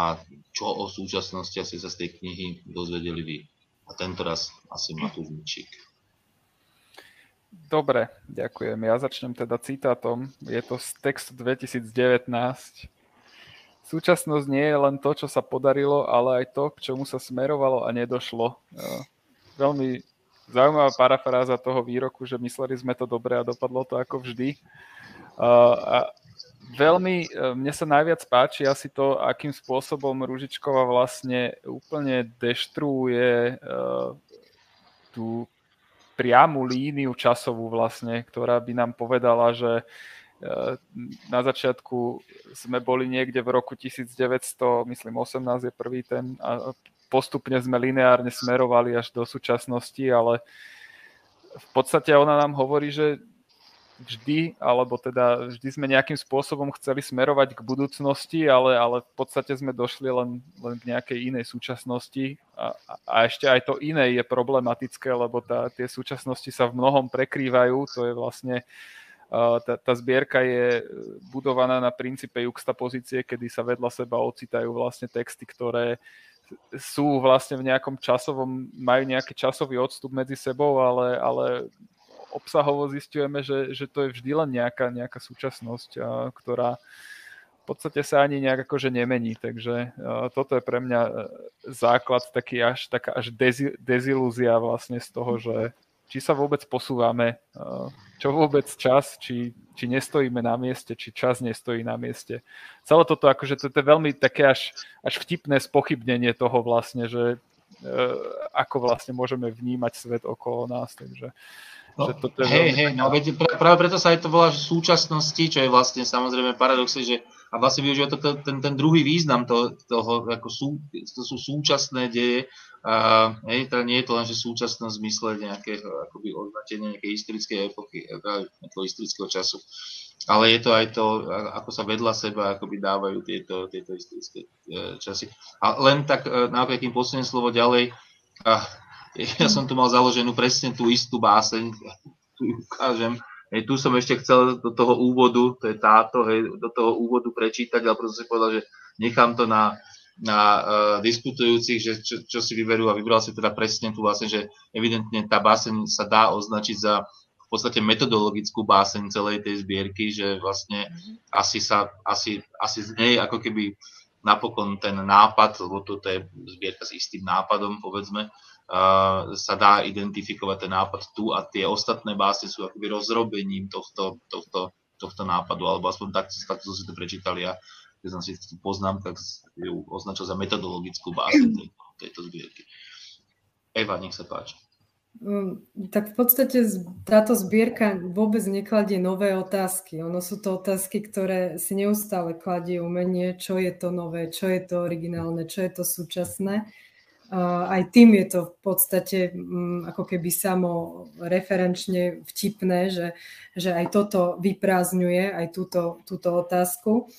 čo o súčasnostiach ste sa z tej knihy dozvedeli vy. A tento raz asi Matúš Mičík. Dobre, ďakujem. Ja začnem teda citátom. Je to z textu 2019. Súčasnosť nie je len to, čo sa podarilo, ale aj to, k čomu sa smerovalo a nedošlo. Veľmi zaujímavá parafráza toho výroku, že mysleli sme to dobre a dopadlo to ako vždy. A veľmi, e, mne sa najviac páči asi to, akým spôsobom Ružičková vlastne úplne deštruuje uh, tú priamu líniu časovú vlastne, ktorá by nám povedala, že uh, na začiatku sme boli niekde v roku 1900, myslím 18 je prvý ten a postupne sme lineárne smerovali až do súčasnosti, ale v podstate ona nám hovorí, že vždy, alebo teda vždy sme nejakým spôsobom chceli smerovať k budúcnosti, ale, ale v podstate sme došli len, len k nejakej inej súčasnosti. A, a ešte aj to iné je problematické, lebo tá, tie súčasnosti sa v mnohom prekrývajú, to je vlastne tá, tá zbierka je budovaná na princípe juxtapozície, kedy sa vedľa seba ocitajú vlastne texty, ktoré sú vlastne v nejakom časovom, majú nejaký časový odstup medzi sebou, ale, ale obsahovo zistujeme, že, že to je vždy len nejaká, nejaká súčasnosť, ktorá v podstate sa ani nejak akože nemení. Takže toto je pre mňa e, základ taký až, taká až dezi, dezilúzia vlastne z toho, že či sa vôbec posúvame, čo vôbec čas, či, či nestojíme na mieste, či čas nestojí na mieste. Celé toto, akože to, to je veľmi také až, až vtipné spochybnenie toho vlastne, že ako vlastne môžeme vnímať svet okolo nás. Takže No, že toto je hej, hej, no veď práve preto sa aj to volá že súčasnosti, čo je vlastne samozrejme paradoxne, že a vlastne využíva to, ten, ten druhý význam to, toho, ako sú, to sú súčasné deje, a hej, to nie je to len, že súčasné v zmysle nejakého akoby označenia nejakej historickej epochy, nejakého historického času, ale je to aj to, ako sa vedľa seba akoby dávajú tieto, tieto historické e, časy. A len tak, e, naopak, kým posuniem slovo ďalej, a ja som tu mal založenú presne tú istú báseň, tu ju ukážem. Hej, tu som ešte chcel do toho úvodu, to je táto, hej, do toho úvodu prečítať, ale som si povedal, že nechám to na, na uh, diskutujúcich, že čo, čo si vyberú a vybral si teda presne tú báseň, že evidentne tá báseň sa dá označiť za v podstate metodologickú báseň celej tej zbierky, že vlastne mm-hmm. asi sa, asi, asi z nej ako keby napokon ten nápad, lebo toto je zbierka s istým nápadom, povedzme, sa dá identifikovať ten nápad tu a tie ostatné básne sú akoby rozrobením tohto, tohto, tohto nápadu, alebo aspoň takto, takto si to prečítal ja, keď som si tú poznámku ju označil za metodologickú báseň tejto, tejto zbierky. Eva, nech sa páči. Mm, tak v podstate táto zbierka vôbec nekladie nové otázky. Ono sú to otázky, ktoré si neustále kladie umenie, čo je to nové, čo je to originálne, čo je to súčasné aj tým je to v podstate mm, ako keby samo referenčne vtipné, že, že aj toto vyprázdňuje, aj túto, túto otázku.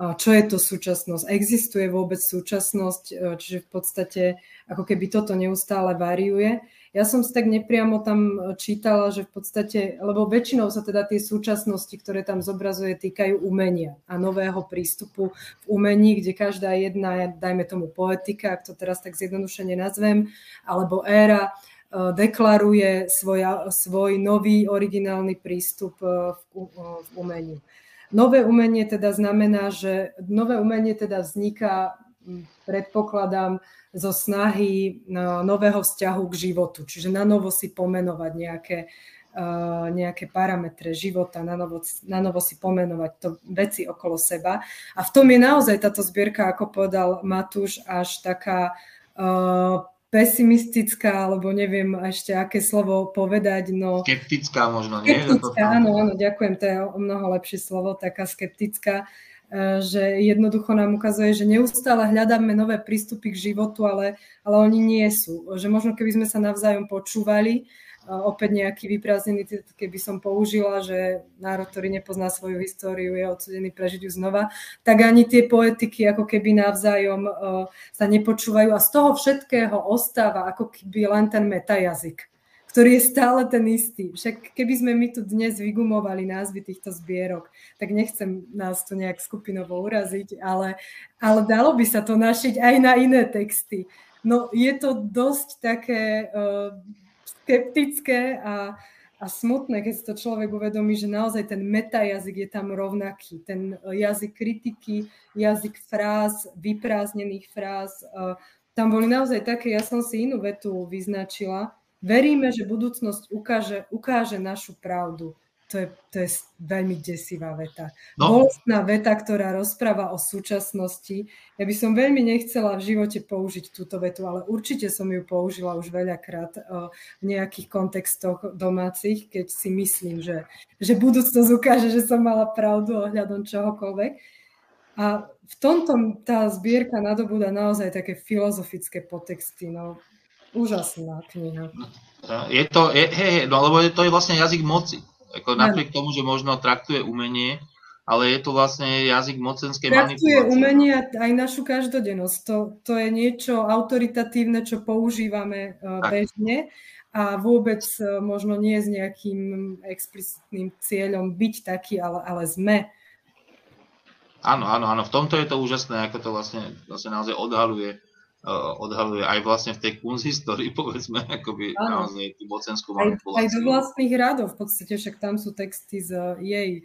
Čo je to súčasnosť? Existuje vôbec súčasnosť? E, čiže v podstate ako keby toto neustále variuje. Ja som si tak nepriamo tam e, čítala, že v podstate, lebo väčšinou sa teda tie súčasnosti, ktoré tam zobrazuje, týkajú umenia a nového prístupu v umení, kde každá jedna, dajme tomu poetika, ak to teraz tak zjednodušene nazvem, alebo éra, e, deklaruje svoj, svoj nový originálny prístup e, v, v umení. Nové umenie teda znamená, že nové umenie teda vzniká, predpokladám, zo snahy no, nového vzťahu k životu, čiže na novo si pomenovať nejaké, uh, nejaké parametre života, na novo, na novo si pomenovať to veci okolo seba. A v tom je naozaj táto zbierka, ako povedal Matúš, až taká uh, pesimistická, alebo neviem ešte aké slovo povedať. No, skeptická možno, nie? Skeptická, áno, áno, ďakujem, to je o mnoho lepšie slovo, taká skeptická E, že jednoducho nám ukazuje, že neustále hľadáme nové prístupy k životu, ale, ale oni nie sú. Že možno keby sme sa navzájom počúvali, e, opäť nejaký vyprázdnený, keby som použila, že národ, ktorý nepozná svoju históriu, je odsudený prežiť ju znova, tak ani tie poetiky ako keby navzájom sa nepočúvajú a z toho všetkého ostáva ako keby len ten metajazyk ktorý je stále ten istý. Však keby sme my tu dnes vygumovali názvy týchto zbierok, tak nechcem nás to nejak skupinovo uraziť, ale, ale dalo by sa to našiť aj na iné texty. No je to dosť také uh, skeptické a, a smutné, keď si to človek uvedomí, že naozaj ten metajazyk je tam rovnaký. Ten jazyk kritiky, jazyk fráz, vyprázdnených fráz. Uh, tam boli naozaj také, ja som si inú vetu vyznačila, Veríme, že budúcnosť ukáže, ukáže našu pravdu. To je, to je veľmi desivá veta. No. Bolestná veta, ktorá rozpráva o súčasnosti. Ja by som veľmi nechcela v živote použiť túto vetu, ale určite som ju použila už veľakrát eh, v nejakých kontextoch domácich, keď si myslím, že, že budúcnosť ukáže, že som mala pravdu ohľadom čohokoľvek. A v tomto tá zbierka nadobúda naozaj také filozofické potexty. No, Úžasná kniha. Je to, je, hej, hej, no lebo je, to je vlastne jazyk moci. Ako napriek tomu, že možno traktuje umenie, ale je to vlastne jazyk mocenskej manipulácie. Traktuje umenie aj našu každodennosť. To, to je niečo autoritatívne, čo používame uh, bežne a vôbec uh, možno nie s nejakým explicitným cieľom byť taký, ale, ale sme. Áno, áno, áno. V tomto je to úžasné, ako to vlastne, vlastne naozaj odhaluje odhaluje aj vlastne v tej kunsthistórii, povedzme, akoby ano. naozaj tú mocenskú manipuláciu. Aj, aj do vlastných radov, v podstate však tam sú texty z jej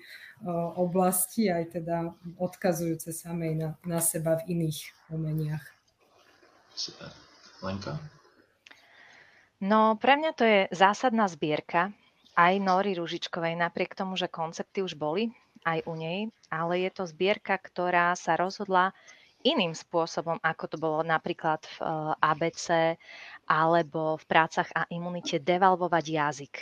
oblasti, aj teda odkazujúce samej na, na seba v iných umeniach. Lenka? No, pre mňa to je zásadná zbierka aj Nory Ružičkovej, napriek tomu, že koncepty už boli aj u nej, ale je to zbierka, ktorá sa rozhodla iným spôsobom, ako to bolo napríklad v eh, ABC alebo v prácach a imunite, devalvovať jazyk.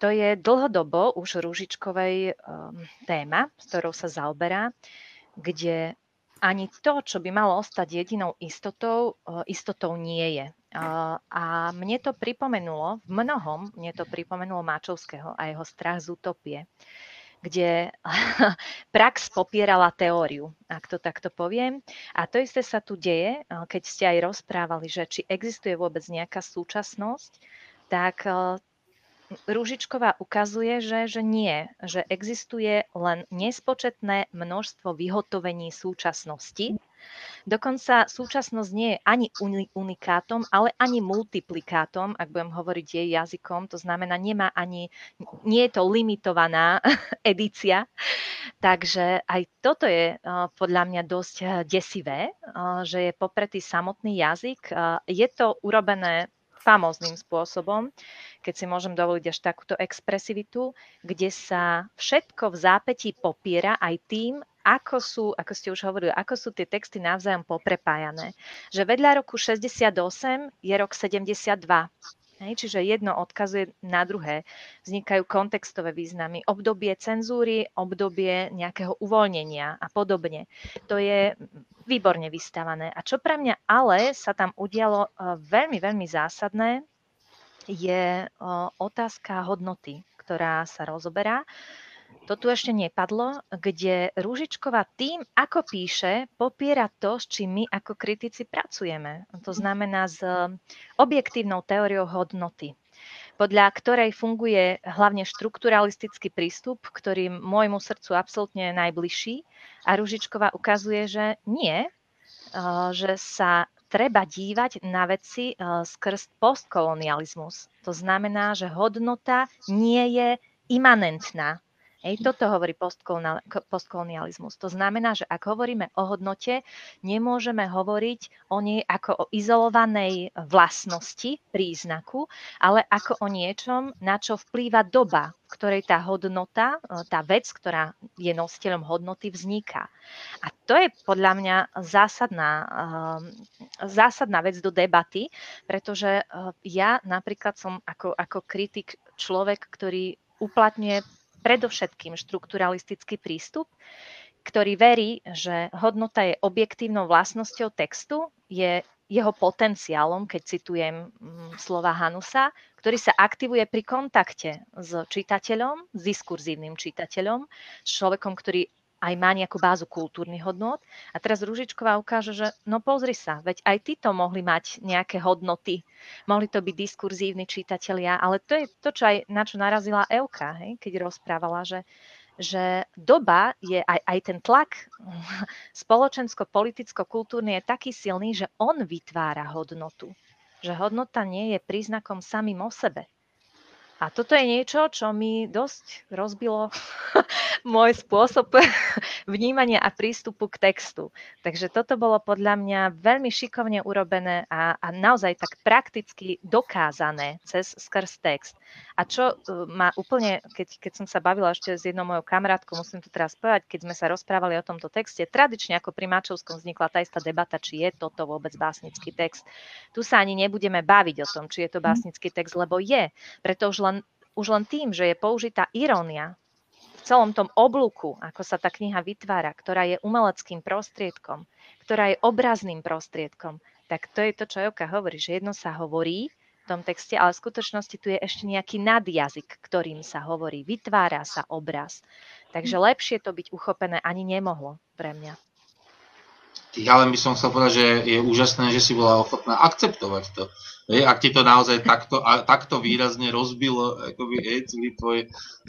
To je dlhodobo už Rúžičkovej um, téma, s ktorou sa zaoberá, kde ani to, čo by malo ostať jedinou istotou, uh, istotou nie je. Uh, a mne to pripomenulo, v mnohom mne to pripomenulo Máčovského a jeho strach z utopie kde prax popierala teóriu, ak to takto poviem. A to isté sa tu deje, keď ste aj rozprávali, že či existuje vôbec nejaká súčasnosť, tak Rúžičková ukazuje, že, že nie, že existuje len nespočetné množstvo vyhotovení súčasnosti. Dokonca súčasnosť nie je ani unikátom, ale ani multiplikátom, ak budem hovoriť jej jazykom. To znamená, nemá ani, nie je to limitovaná edícia. Takže aj toto je podľa mňa dosť eh, desivé, že je popretý samotný jazyk. Je to urobené famóznym spôsobom, keď si môžem dovoliť až takúto expresivitu, kde sa všetko v zápätí popiera aj tým, ako sú, ako ste už hovorili, ako sú tie texty navzájom poprepájané. Že vedľa roku 68 je rok 72. Hej, čiže jedno odkazuje na druhé. Vznikajú kontextové významy, obdobie cenzúry, obdobie nejakého uvoľnenia a podobne. To je výborne vystavané. A čo pre mňa ale sa tam udialo e, veľmi, veľmi zásadné, je e, otázka hodnoty, ktorá sa rozoberá to tu ešte nepadlo, kde Rúžičková tým, ako píše, popiera to, s čím my ako kritici pracujeme. To znamená s objektívnou teóriou hodnoty podľa ktorej funguje hlavne štrukturalistický prístup, ktorý môjmu srdcu absolútne je najbližší. A Ružičková ukazuje, že nie, že sa treba dívať na veci skrz postkolonializmus. To znamená, že hodnota nie je imanentná Hej, toto hovorí postkolonializmus. To znamená, že ak hovoríme o hodnote, nemôžeme hovoriť o nej ako o izolovanej vlastnosti, príznaku, ale ako o niečom, na čo vplýva doba, v ktorej tá hodnota, e, tá vec, ktorá je nositeľom hodnoty, vzniká. A to je podľa mňa zásadná, ehm, zásadná vec do debaty, pretože e, ja napríklad som ako, ako kritik človek, ktorý uplatňuje predovšetkým štrukturalistický prístup, ktorý verí, že hodnota je objektívnou vlastnosťou textu, je jeho potenciálom, keď citujem mm, slova Hanusa, ktorý sa aktivuje pri kontakte s čitateľom, s diskurzívnym čitateľom, s človekom, ktorý aj má nejakú bázu kultúrnych hodnot. A teraz Ružičková ukáže, že no pozri sa, veď aj títo mohli mať nejaké hodnoty, mohli to byť diskurzívni čitatelia, ale to je to, čo aj, na čo narazila Euka, hej, keď rozprávala, že, že doba je aj, aj ten tlak spoločensko-politicko-kultúrny je taký silný, že on vytvára hodnotu. Že hodnota nie je príznakom samým o sebe. A toto je niečo, čo mi dosť rozbilo môj spôsob vnímania a prístupu k textu. Takže toto bolo podľa mňa veľmi šikovne urobené a, a naozaj tak prakticky dokázané cez skrz text. A čo e, ma úplne, keď, keď som sa bavila ešte s jednou mojou kamarátkou, musím to teraz povedať, keď sme sa rozprávali o tomto texte, tradične ako pri Mačovskom vznikla tá istá debata, či je toto vôbec básnický text. Tu sa ani nebudeme baviť o tom, či je to básnický text, lebo je. Preto už len, už len tým, že je použitá irónia v celom tom oblúku, ako sa tá kniha vytvára, ktorá je umeleckým prostriedkom, ktorá je obrazným prostriedkom, tak to je to, čo Joka hovorí, že jedno sa hovorí v tom texte, ale v skutočnosti tu je ešte nejaký nadjazyk, ktorým sa hovorí, vytvára sa obraz. Takže lepšie to byť uchopené ani nemohlo pre mňa. Tých ale by som chcel povedať, že je úžasné, že si bola ochotná akceptovať to. Je, ak ti to naozaj takto, a, takto výrazne rozbilo akoby, je, celý, tvoj,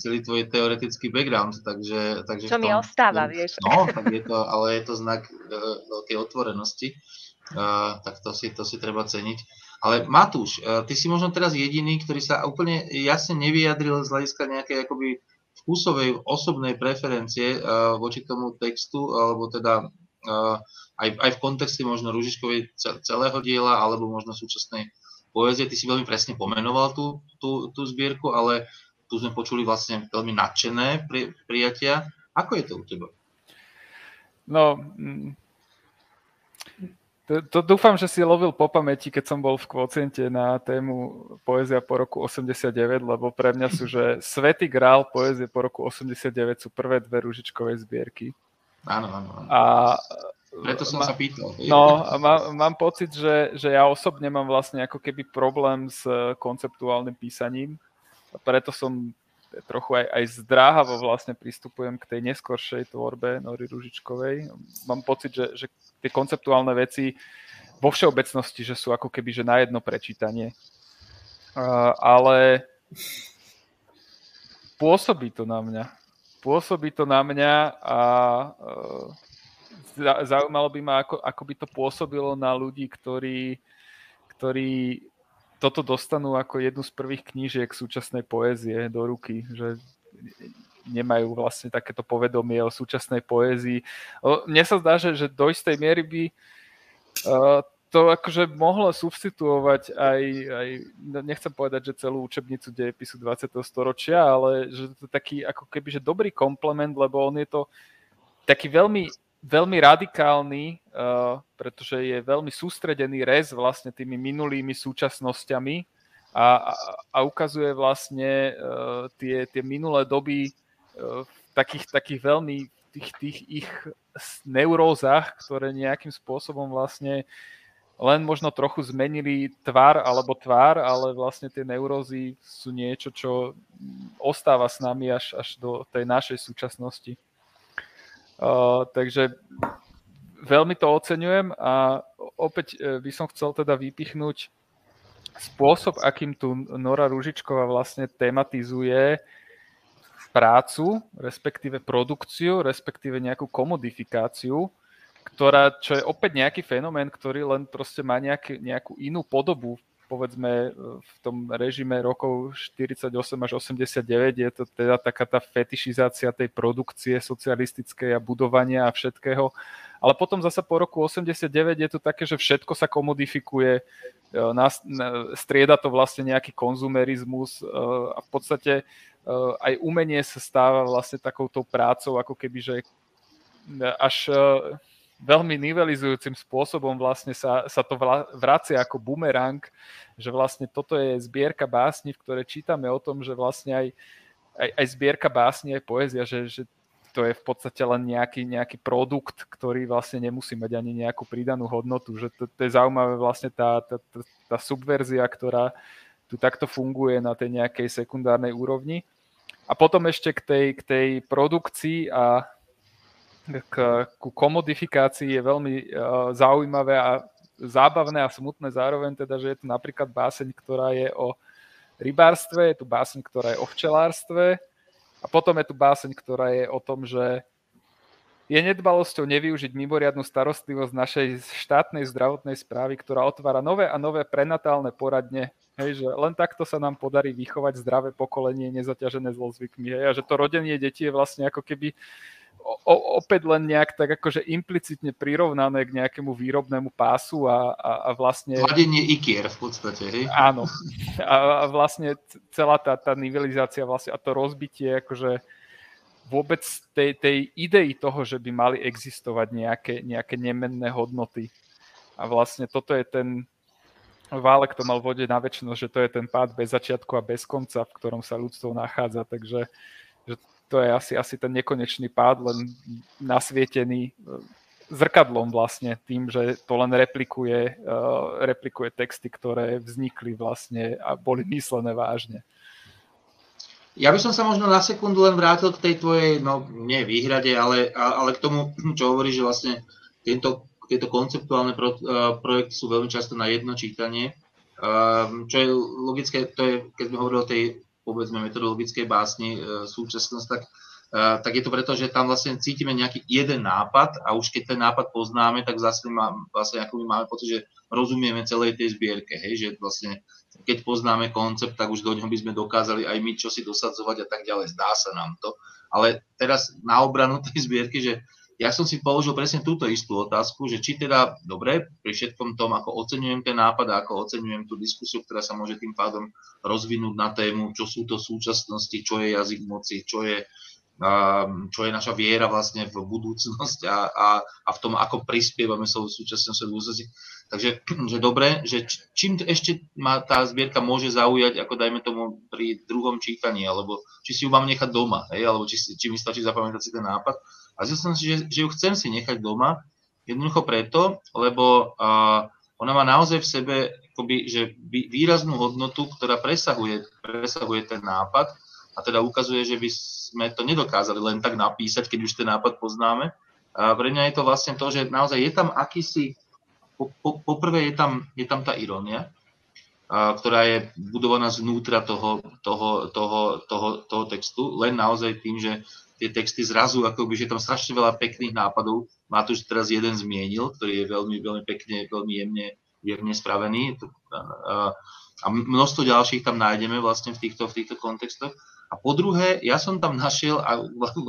celý tvoj teoretický background. Takže, takže Čo tom, mi ostáva, vieš. No, tak je to, ale je to znak uh, veľkej otvorenosti. Uh, tak to si, to si treba ceniť. Ale Matúš, uh, ty si možno teraz jediný, ktorý sa úplne jasne nevyjadril z hľadiska nejakej akoby vkusovej osobnej preferencie uh, voči tomu textu, alebo teda aj, aj v kontexte možno Ružiškovej celého diela alebo možno súčasnej poézie. Ty si veľmi presne pomenoval tú, tú, tú zbierku, ale tu sme počuli vlastne veľmi nadšené pri, prijatia. Ako je to u teba? No, mm, to, to dúfam, že si lovil po pamäti, keď som bol v kvociente na tému poézia po roku 89, lebo pre mňa sú, že Svetý grál poézie po roku 89 sú prvé dve ružičkové zbierky. Áno, áno, áno. A preto som ma, sa pýtal. No, má, mám pocit, že, že ja osobne mám vlastne ako keby problém s eh, konceptuálnym písaním. A preto som trochu aj, aj zdráhavo vlastne pristupujem k tej neskoršej tvorbe Nory Ružičkovej. Mám pocit, že, že tie konceptuálne veci vo všeobecnosti, že sú ako keby že na jedno prečítanie. Uh, ale pôsobí to na mňa. Pôsobí to na mňa a uh, zaujímalo by ma, ako, ako by to pôsobilo na ľudí, ktorí, ktorí toto dostanú ako jednu z prvých knížiek súčasnej poézie do ruky, že nemajú vlastne takéto povedomie o súčasnej poézii. Mne sa zdá, že, že do istej miery by uh, to akože mohlo substituovať aj, aj, no nechcem povedať, že celú učebnicu dejepisu 20. storočia, ale že to je taký ako keby, že dobrý komplement, lebo on je to taký veľmi veľmi radikálny, uh, pretože je veľmi sústredený rez vlastne tými minulými súčasnosťami a, a, a ukazuje vlastne uh, tie, tie minulé doby uh, takých, takých veľmi tých, tých ich neurózach, ktoré nejakým spôsobom vlastne len možno trochu zmenili tvar alebo tvár, ale vlastne tie neurózy sú niečo, čo ostáva s nami až, až do tej našej súčasnosti. Uh, takže veľmi to oceňujem a opäť e, by som chcel teda vypichnúť spôsob, akým tu Nora Ružičková vlastne tematizuje prácu, respektíve produkciu, respektíve nejakú komodifikáciu, ktorá, čo je opäť nejaký fenomén, ktorý len proste má nejaký, nejakú inú podobu povedzme v tom režime rokov 48 až 89 je to teda taká tá fetišizácia tej produkcie socialistickej a budovania a všetkého. Ale potom zase po roku 89 je to také, že všetko sa komodifikuje, e, strieda to vlastne nejaký konzumerizmus e, a v podstate e, aj umenie sa stáva vlastne takouto prácou, ako keby, že až veľmi nivelizujúcim spôsobom vlastne sa, sa to vracia ako bumerang, že vlastne toto je zbierka básni, v ktorej čítame o tom, že vlastne aj, aj, aj zbierka básni, aj poézia, že, že to je v podstate len nejaký, nejaký produkt, ktorý vlastne nemusí mať ani nejakú pridanú hodnotu. Že to, to je zaujímavé vlastne tá, tá, tá, tá subverzia, ktorá tu takto funguje na tej nejakej sekundárnej úrovni. A potom ešte k tej, k tej produkcii a k, ku komodifikácii je veľmi uh, zaujímavé a zábavné a smutné zároveň teda, že je tu napríklad báseň, ktorá je o rybárstve, je tu báseň, ktorá je o včelárstve, a potom je tu báseň, ktorá je o tom, že je nedbalosťou nevyužiť mimoriadnu starostlivosť našej štátnej zdravotnej správy, ktorá otvára nové a nové prenatálne poradne. Hej, že len takto sa nám podarí vychovať zdravé pokolenie nezaťažené zlozvykmi. Hej, a že to rodenie detí je vlastne ako keby o, opäť len nejak tak akože implicitne prirovnané k nejakému výrobnému pásu a, a, a vlastne... Hladenie ikier v podstate, hej? Áno. A, a vlastne celá tá, tá nivelizácia vlastne a to rozbitie akože vôbec tej, tej idei toho, že by mali existovať nejaké, nejaké nemenné hodnoty. A vlastne toto je ten válek to mal vode na väčšnosť, že to je ten pád bez začiatku a bez konca, v ktorom sa ľudstvo nachádza. Takže že to je asi, asi ten nekonečný pád, len nasvietený e, zrkadlom vlastne, tým, že to len replikuje, uh, replikuje texty, ktoré vznikli vlastne a boli myslené vážne. Ja by som sa možno na sekundu len vrátil k tej tvojej, no nie výhrade, ale, ale k tomu, čo hovoríš, že vlastne tieto, tieto konceptuálne pro, uh, projekty sú veľmi často na jedno čítanie. Uh, čo je logické, to je, keď sme hovorili o tej povedzme metodologickej básni e, súčasnosť, tak, e, tak je to preto, že tam vlastne cítime nejaký jeden nápad a už keď ten nápad poznáme, tak zase má, vlastne ako my máme pocit, že rozumieme celej tej zbierke, hej, že vlastne keď poznáme koncept, tak už do ňoho by sme dokázali aj my čo si dosadzovať a tak ďalej, zdá sa nám to. Ale teraz na obranu tej zbierky, že ja som si položil presne túto istú otázku, že či teda, dobre, pri všetkom tom, ako oceňujem ten nápad a ako oceňujem tú diskusiu, ktorá sa môže tým pádom rozvinúť na tému, čo sú to súčasnosti, čo je jazyk moci, čo je, um, čo je naša viera vlastne v budúcnosť a, a, a v tom, ako prispievame sa v súčasnosti budúcnosti. Takže že dobre, že čím ešte ma tá zbierka môže zaujať, ako dajme tomu pri druhom čítaní, alebo či si ju mám nechať doma, hej, alebo či, či mi stačí zapamätať si ten nápad a zistil som si, že, že ju chcem si nechať doma, jednoducho preto, lebo uh, ona má naozaj v sebe akoby, že výraznú hodnotu, ktorá presahuje, presahuje ten nápad a teda ukazuje, že by sme to nedokázali len tak napísať, keď už ten nápad poznáme. A pre mňa je to vlastne to, že naozaj je tam akýsi, po, po, poprvé je tam, je tam tá irónia, a, ktorá je budovaná znútra toho, toho, toho, toho, toho textu, len naozaj tým, že tie texty zrazu, ako by, že tam strašne veľa pekných nápadov. Matúš teraz jeden zmienil, ktorý je veľmi, veľmi pekne, veľmi jemne, jemne spravený. A množstvo ďalších tam nájdeme vlastne v týchto, v týchto kontextoch. A po druhé, ja som tam našiel a vlastne,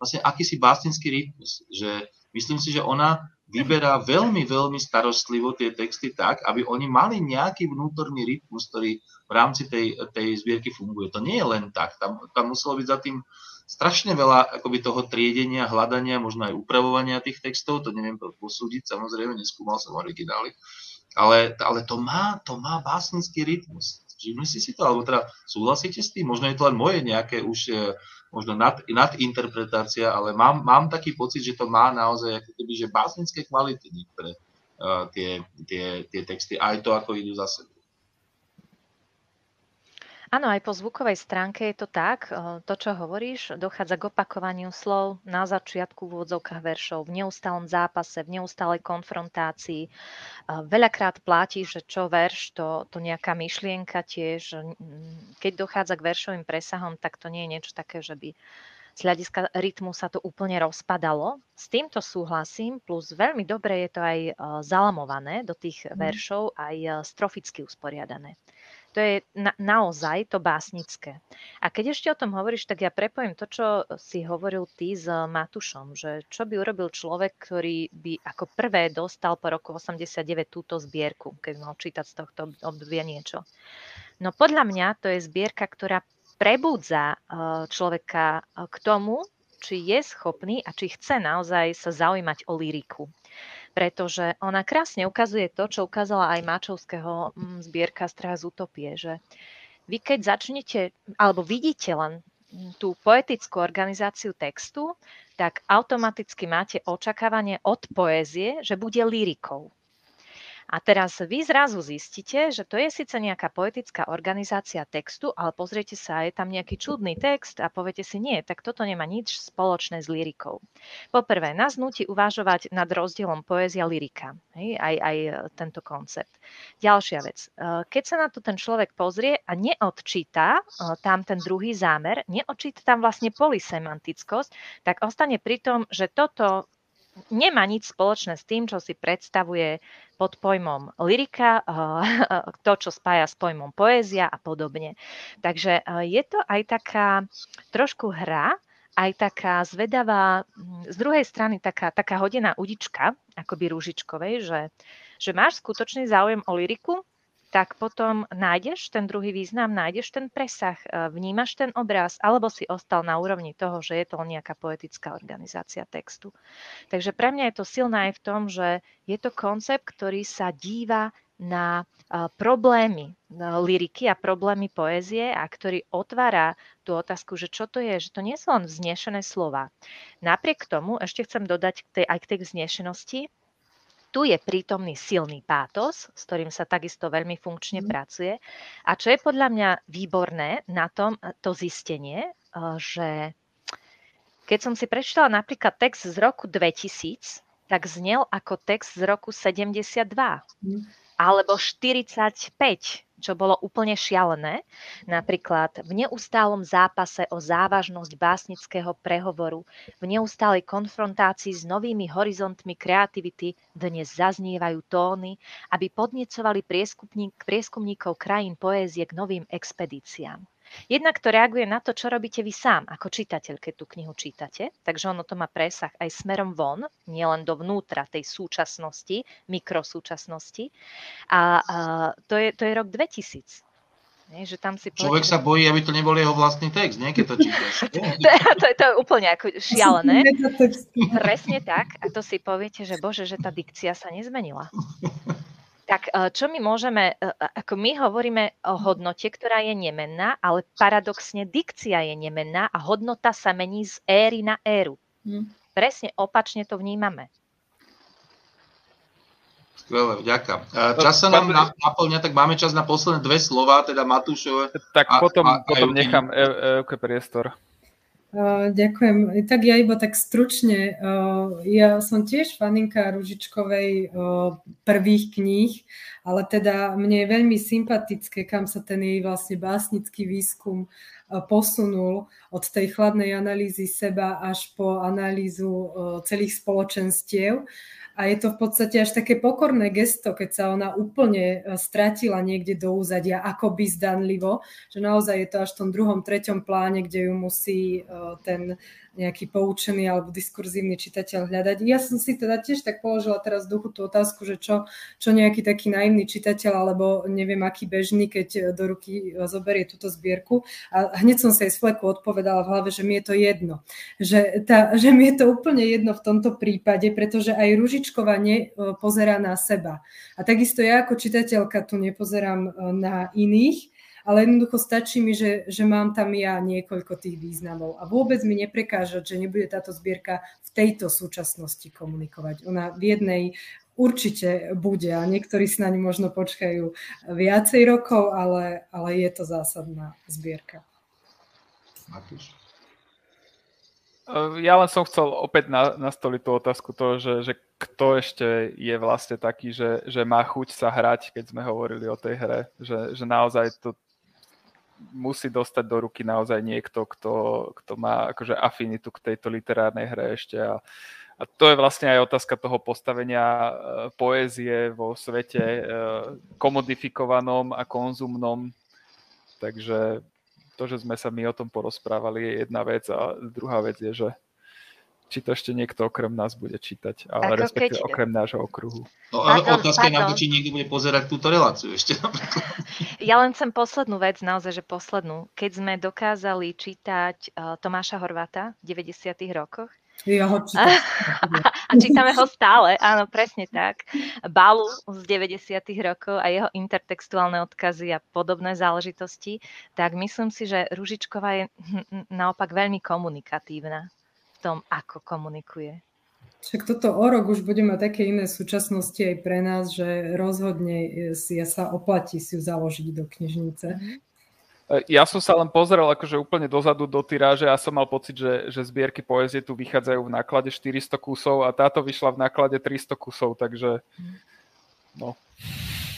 vlastne akýsi básnický rytmus, že myslím si, že ona vyberá veľmi, veľmi starostlivo tie texty tak, aby oni mali nejaký vnútorný rytmus, ktorý v rámci tej, tej zbierky funguje. To nie je len tak, tam, tam muselo byť za tým strašne veľa akoby toho triedenia, hľadania, možno aj upravovania tých textov, to neviem posúdiť, samozrejme, neskúmal som originály, ale, ale to, má, to má básnický rytmus. Všimli si si to, alebo teda súhlasíte s tým? Možno je to len moje nejaké už e, možno nad, nadinterpretácia, ale mám, mám taký pocit, že to má naozaj ako keby, že básnické kvality niektoré uh, tie, tie, tie texty, aj to, ako idú za sebou. Áno, aj po zvukovej stránke je to tak. To, čo hovoríš, dochádza k opakovaniu slov na začiatku v úvodzovkách veršov, v neustálom zápase, v neustálej konfrontácii. Veľakrát platí, že čo verš, to, to nejaká myšlienka tiež. Keď dochádza k veršovým presahom, tak to nie je niečo také, že by z hľadiska rytmu sa to úplne rozpadalo. S týmto súhlasím, plus veľmi dobre je to aj zalamované do tých mhm. veršov, aj stroficky usporiadané. To je na, naozaj to básnické. A keď ešte o tom hovoríš, tak ja prepojím to, čo si hovoril ty s Matušom, že čo by urobil človek, ktorý by ako prvé dostal po roku 89 túto zbierku, keď mal čítať z tohto obdobia niečo. No podľa mňa to je zbierka, ktorá prebudza eh, človeka eh, k tomu, či je schopný a či chce naozaj sa zaujímať o lyriku pretože ona krásne ukazuje to, čo ukázala aj Máčovského mm, zbierka Strach z utopie, že vy keď začnete, alebo vidíte len tú poetickú organizáciu textu, tak automaticky máte očakávanie od poézie, že bude lyrikou. A teraz vy zrazu zistíte, že to je síce nejaká poetická organizácia textu, ale pozriete sa, je tam nejaký čudný text a poviete si, nie, tak toto nemá nič spoločné s lyrikou. Poprvé, nás nutí uvažovať nad rozdielom poézia lyrika, hej, aj, aj tento koncept. Ďalšia vec, e, keď sa na to ten človek pozrie a neodčíta e, tam ten druhý zámer, neodčíta tam vlastne polisemantickosť, tak ostane pri tom, že toto nemá nič spoločné s tým, čo si predstavuje pod pojmom lyrika, to, čo spája s pojmom poézia a podobne. Takže eh, je to aj taká trošku hra, aj taká zvedavá, hm, z druhej strany taká, taká hodená udička, akoby rúžičkovej, že, že máš skutočný záujem o lyriku, tak potom nájdeš ten druhý význam, nájdeš ten presah, e, vnímaš ten obraz, alebo si ostal na úrovni toho, že je to nejaká poetická organizácia textu. Takže pre mňa je to silné aj v tom, že je to koncept, ktorý sa díva na e, problémy na liriky a problémy poézie a ktorý otvára tú otázku, že čo to je, že to nie sú len vznešené slova. Napriek tomu ešte chcem dodať aj k tej vznešenosti, tu je prítomný silný pátos, s ktorým sa takisto veľmi funkčne mm. pracuje. A čo je podľa mňa výborné na tom, to zistenie, eh, že keď som si prečítala napríklad text z roku 2000, tak znel ako text z roku 72. Mm alebo 45, čo bolo úplne šialené. Napríklad v neustálom zápase o závažnosť básnického prehovoru, v neustálej konfrontácii s novými horizontmi kreativity dnes zaznievajú tóny, aby podnecovali prieskumníkov krajín poézie k novým expedíciám. Jednak to reaguje na to, čo robíte vy sám ako čitateľ, keď tú knihu čítate, takže ono to má presah aj smerom von, nielen dovnútra tej súčasnosti, mikrosúčasnosti. A, a to, je, to je rok 2000. Nie, že tam si Človek povedal, sa bojí, aby to nebol jeho vlastný text, nie? Keď to čítaš. to, to, to je úplne ako šialené. Presne tak. A to si poviete, že bože, že tá dikcia sa nezmenila. Tak e, čo my môžeme, e, ako my hovoríme o hodnote, ktorá je nemenná, ale paradoxne dikcia je nemenná a hodnota sa mení z éry na éru. Hmm. Presne opačne to vnímame. Skvelé, ďakujem. E, čas sa nám naplňa, tak máme čas na posledné dve slova, teda Matúšové. Tak a, potom, a, potom a nechám Evke priestor. Ďakujem. Tak ja iba tak stručne. Ja som tiež faninka Ružičkovej prvých kníh, ale teda mne je veľmi sympatické, kam sa ten jej vlastne básnický výskum posunul od tej chladnej analýzy seba až po analýzu celých spoločenstiev. A je to v podstate až také pokorné gesto, keď sa ona úplne e, stratila niekde do úzadia, akoby zdanlivo, že naozaj je to až v tom druhom, treťom pláne, kde ju musí e, ten nejaký poučený alebo diskurzívny čitateľ hľadať. Ja som si teda tiež tak položila teraz v duchu tú otázku, že čo, čo nejaký taký naivný čitateľ alebo neviem aký bežný, keď do ruky zoberie túto zbierku. A hneď som sa z fleku odpovedala v hlave, že mi je to jedno. Že, tá, že mi je to úplne jedno v tomto prípade, pretože aj Ružičková nepozerá na seba. A takisto ja ako čitateľka tu nepozerám na iných, ale jednoducho stačí mi, že, že mám tam ja niekoľko tých významov a vôbec mi neprekážať, že nebude táto zbierka v tejto súčasnosti komunikovať. Ona v jednej určite bude a niektorí si na ňu možno počkajú viacej rokov, ale, ale je to zásadná zbierka. Matúš. Ja len som chcel opäť na, nastoliť tú otázku toho, že, že kto ešte je vlastne taký, že, že má chuť sa hrať, keď sme hovorili o tej hre, že, že naozaj to, musí dostať do ruky naozaj niekto, kto, kto má akože afinitu k tejto literárnej hre ešte a, a to je vlastne aj otázka toho postavenia e, poézie vo svete e, komodifikovanom a konzumnom. Takže to, že sme sa my o tom porozprávali, je jedna vec a druhá vec je, že či to ešte niekto okrem nás bude čítať, ale Ako respektíve keď... okrem nášho okruhu. No ale pardon, otázka je na to, či niekto bude pozerať túto reláciu ešte napríklad. Ja len chcem poslednú vec, naozaj, že poslednú. Keď sme dokázali čítať uh, Tomáša Horváta v 90. rokoch, Ja ho čítam. a čítame ho stále, áno, presne tak. Balu z 90. rokov a jeho intertextuálne odkazy a podobné záležitosti, tak myslím si, že Ružičková je naopak veľmi komunikatívna v tom, ako komunikuje. Však toto o rok už bude mať také iné súčasnosti aj pre nás, že rozhodne ja sa oplatí si ju založiť do knižnice. Mm-hmm. Ja som sa len pozrel akože úplne dozadu do tyráže a som mal pocit, že, že zbierky poezie tu vychádzajú v náklade 400 kusov a táto vyšla v náklade 300 kusov, takže no.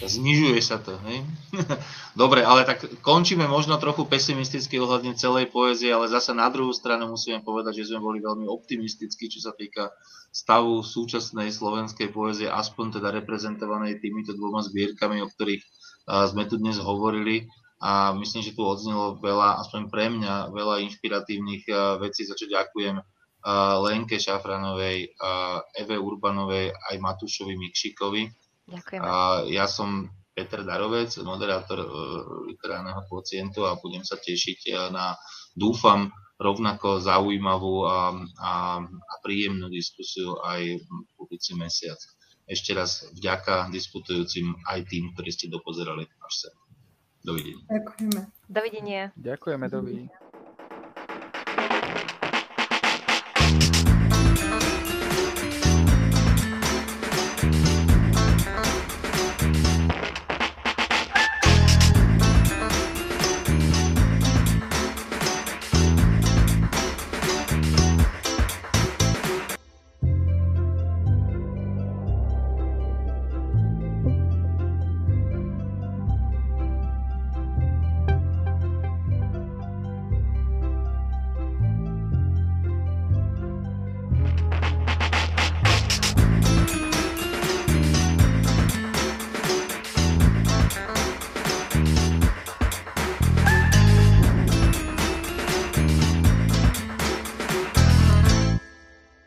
Znižuje sa to, hej? Dobre, ale tak končíme možno trochu pesimisticky ohľadne celej poézie, ale zase na druhú stranu musíme povedať, že sme boli veľmi optimistickí, čo sa týka stavu súčasnej slovenskej poézie, aspoň teda reprezentovanej týmito dvoma zbierkami, o ktorých sme tu dnes hovorili a myslím, že tu odznelo veľa, aspoň pre mňa, veľa inšpiratívnych vecí, za čo ďakujem Lenke Šafranovej, Eve Urbanovej, aj Matúšovi Mikšikovi. Ďakujem. Ja som Peter Darovec, moderátor literárneho kocientu a budem sa tešiť na, dúfam, rovnako zaujímavú a, a, a príjemnú diskusiu aj v budúci mesiac. Ešte raz vďaka diskutujúcim aj tým, ktorí ste dopozerali až sem. Dovidenia. Ďakujeme. Dovidenia. Ďakujeme, dovidenia.